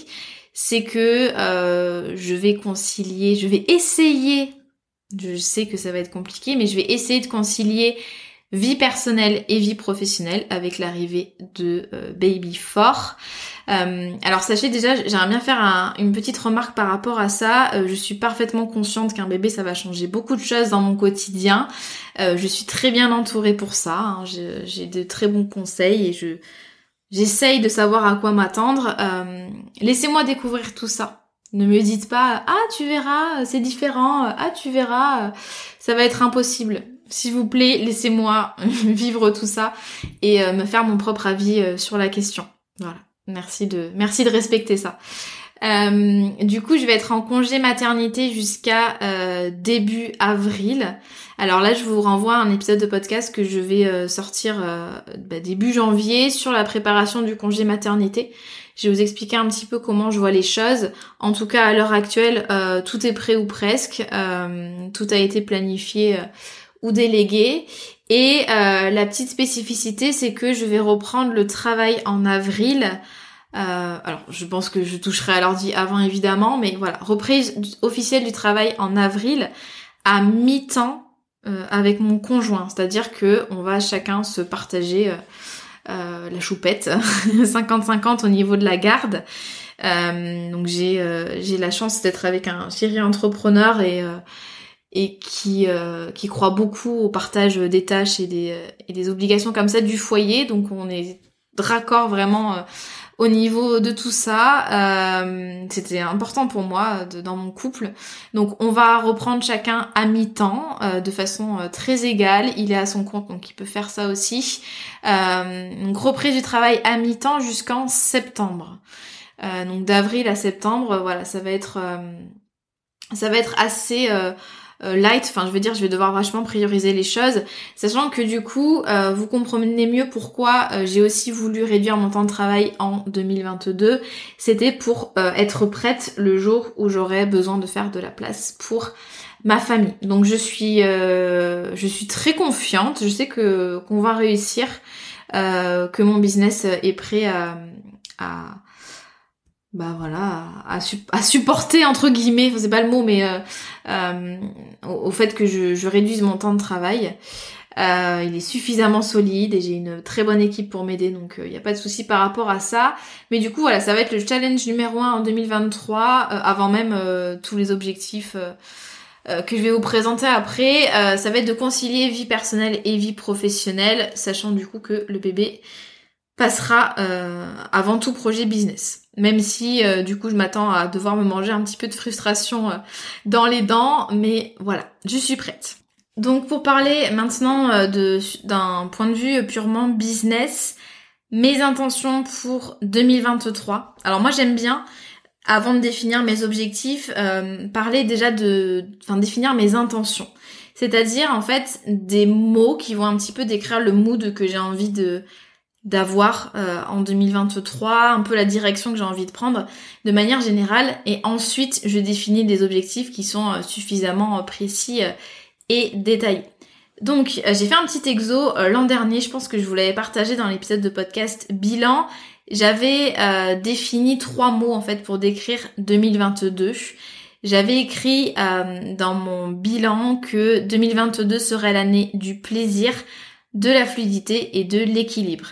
c'est que je vais concilier, je vais essayer, je sais que ça va être compliqué, mais je vais essayer de concilier vie personnelle et vie professionnelle avec l'arrivée de euh, Baby 4. Euh, alors sachez déjà, j'aimerais bien faire une petite remarque par rapport à ça. Euh, je suis parfaitement consciente qu'un bébé, ça va changer beaucoup de choses dans mon quotidien. je suis très bien entourée pour ça. Hein. J'ai de très bons conseils et je j'essaye de savoir à quoi m'attendre. Laissez-moi découvrir tout ça. Ne me dites pas ah tu verras c'est différent ah tu verras ça va être impossible s'il vous plaît, laissez-moi *laughs* vivre tout ça et euh, me faire mon propre avis euh, sur la question. Voilà. Merci de, merci de respecter ça. Euh, du coup, je vais être en congé maternité jusqu'à début avril. Alors là, je vous renvoie à un épisode de podcast que je vais sortir bah, début janvier sur la préparation du congé maternité. Je vais vous expliquer un petit peu comment je vois les choses. En tout cas, à l'heure actuelle, tout est prêt ou presque. tout a été planifié ou. Et euh, la petite spécificité, c'est que je vais reprendre le travail en avril. Euh, alors, je pense que je toucherai à l'ordi avant, évidemment, mais voilà, reprise officielle du travail en avril à mi-temps euh, avec mon conjoint. C'est-à-dire que on va chacun se partager la choupette, *laughs* 50-50 au niveau de la garde. donc j'ai j'ai la chance d'être avec un chéri entrepreneur et et qui euh, qui croit beaucoup au partage des tâches et des et des obligations comme ça du foyer. Donc on est raccord vraiment euh, au niveau de tout ça. Euh, C'était important pour moi de, dans mon couple. Donc on va reprendre chacun à mi-temps euh, de façon très égale. Il est à son compte donc il peut faire ça aussi. donc reprise du travail à mi-temps jusqu'en septembre. donc d'avril à septembre, voilà, ça va être ça va être assez euh, light, enfin je veux dire je vais devoir vachement prioriser les choses, sachant que du coup euh, vous comprenez mieux pourquoi euh, j'ai aussi voulu réduire mon temps de travail en 2022, c'était pour être prête le jour où j'aurais besoin de faire de la place pour ma famille. Donc je suis je suis très confiante, je sais que qu'on va réussir, que mon business est prêt à, à bah voilà, à, à, supporter entre guillemets, c'est pas le mot, mais euh, euh, au, fait que je, réduise mon temps de travail. Euh, il est suffisamment solide et j'ai une très bonne équipe pour m'aider, donc il n'y a pas de souci par rapport à ça. Mais du coup, voilà, ça va être le challenge numéro un en 2023, avant même tous les objectifs que je vais vous présenter après. ça va être de concilier vie personnelle et vie professionnelle, sachant du coup que le bébé passera avant tout projet business. Même si euh, du coup je m'attends à devoir me manger un petit peu de frustration euh, dans les dents, mais voilà, je suis prête. Donc pour parler maintenant euh, d'un point de vue purement business, mes intentions pour 2023. Alors moi j'aime bien avant de définir mes objectifs, parler déjà de, enfin définir mes intentions. C'est-à-dire en fait des mots qui vont un petit peu décrire le mood que j'ai envie de d'avoir euh, en 2023, un peu la direction que j'ai envie de prendre de manière générale. Et ensuite, je définis des objectifs qui sont euh, suffisamment euh, précis et détaillés. Donc, j'ai fait un petit exo l'an dernier, je pense que je vous l'avais partagé dans l'épisode de podcast bilan. J'avais défini trois mots en fait pour décrire 2022. J'avais écrit dans mon bilan que 2022 serait l'année du plaisir, de la fluidité et de l'équilibre.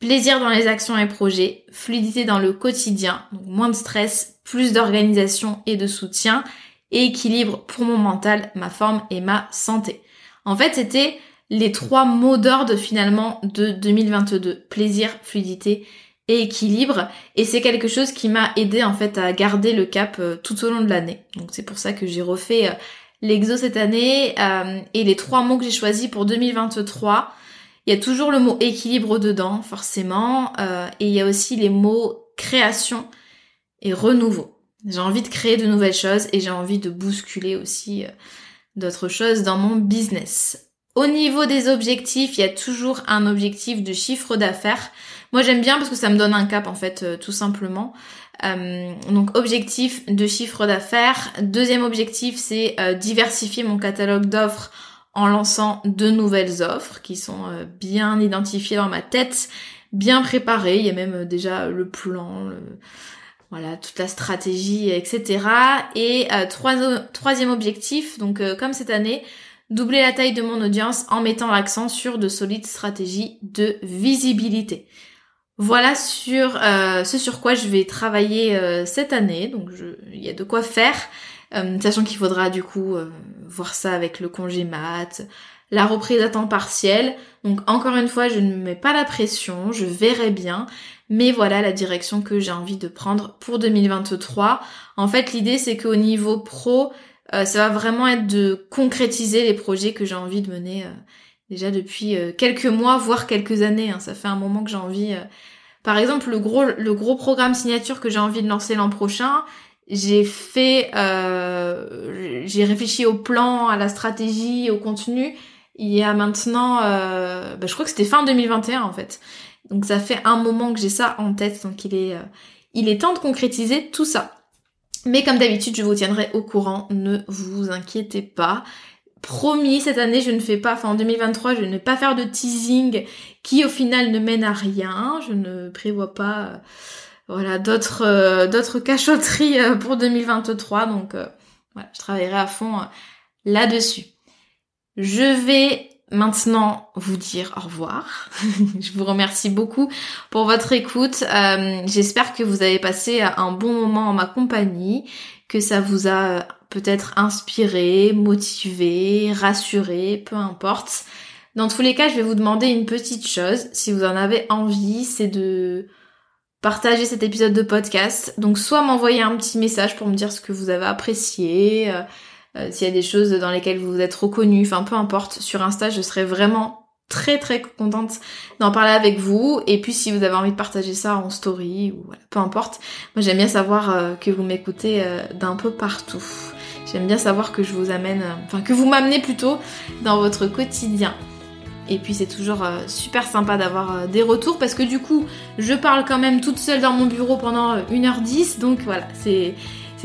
Plaisir dans les actions et projets, fluidité dans le quotidien, donc moins de stress, plus d'organisation et de soutien, et équilibre pour mon mental, ma forme et ma santé. En fait, c'était les trois mots d'ordre finalement de 2022. Plaisir, fluidité et équilibre. Et c'est quelque chose qui m'a aidé en fait à garder le cap euh, tout au long de l'année. Donc c'est pour ça que j'ai refait euh, l'exo cette année. Euh, et les trois mots que j'ai choisis pour 2023, il y a toujours le mot équilibre dedans, forcément, euh, et il y a aussi les mots création et renouveau. J'ai envie de créer de nouvelles choses et j'ai envie de bousculer aussi euh, d'autres choses dans mon business. Au niveau des objectifs, il y a toujours un objectif de chiffre d'affaires. Moi j'aime bien parce que ça me donne un cap en fait, euh, tout simplement. Donc objectif de chiffre d'affaires. Deuxième objectif, c'est diversifier mon catalogue d'offres en lançant de nouvelles offres qui sont bien identifiées dans ma tête, bien préparées. Il y a même déjà le plan, voilà, toute la stratégie, etc. Et troisième objectif, donc comme cette année, doubler la taille de mon audience en mettant l'accent sur de solides stratégies de visibilité. Voilà sur euh, ce sur quoi je vais travailler euh, cette année. Donc il y a de quoi faire, euh, sachant qu'il faudra du coup voir ça avec le congé mat, la reprise à temps partiel. Donc encore une fois, je ne mets pas la pression, je verrai bien. Mais voilà la direction que j'ai envie de prendre pour 2023. En fait, l'idée c'est qu'au niveau pro, euh, ça va vraiment être de concrétiser les projets que j'ai envie de mener euh, déjà depuis euh, quelques mois, voire quelques années. Hein. Ça fait un moment que j'ai envie. Par exemple, le gros, le gros programme signature que j'ai envie de lancer l'an prochain, j'ai fait, j'ai réfléchi au plan, à la stratégie, au contenu. Il y a maintenant, bah, je crois que c'était fin 2021 en fait. Donc ça fait un moment que j'ai ça en tête, donc il est, il est temps de concrétiser tout ça. Mais comme d'habitude, je vous tiendrai au courant, ne vous inquiétez pas. Promis, cette année, je ne fais pas, enfin en 2023, je ne vais pas faire de teasing qui au final ne mène à rien. Je ne prévois pas, euh, voilà, d'autres euh, d'autres cachotteries euh, pour 2023. Donc voilà, je travaillerai à fond là-dessus. Je vais maintenant vous dire au revoir. *laughs* je vous remercie beaucoup pour votre écoute. Euh, j'espère que vous avez passé un bon moment en ma compagnie, que ça vous a peut-être inspiré, motivé, rassuré, peu importe. Dans tous les cas, je vais vous demander une petite chose, si vous en avez envie, c'est de partager cet épisode de podcast. Donc soit m'envoyer un petit message pour me dire ce que vous avez apprécié, euh, euh, s'il y a des choses dans lesquelles vous êtes reconnu, enfin peu importe, sur Insta, je serais vraiment très très contente d'en parler avec vous. Et puis si vous avez envie de partager ça en story ou voilà, peu importe, moi j'aime bien savoir euh, que vous m'écoutez d'un peu partout. J'aime bien savoir que je vous amène, enfin que vous m'amenez plutôt dans votre quotidien. Et puis c'est toujours super sympa d'avoir des retours parce que du coup je parle quand même toute seule dans mon bureau pendant 1h10 donc voilà c'est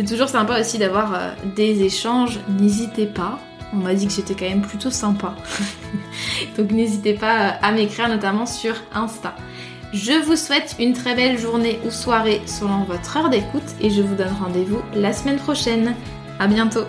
toujours sympa aussi d'avoir euh, des échanges. N'hésitez pas. On m'a dit que j'étais quand même plutôt sympa. *laughs* Donc n'hésitez pas euh, à m'écrire notamment sur Insta. Je vous souhaite une très belle journée ou soirée selon votre heure d'écoute et je vous donne rendez-vous la semaine prochaine. À bientôt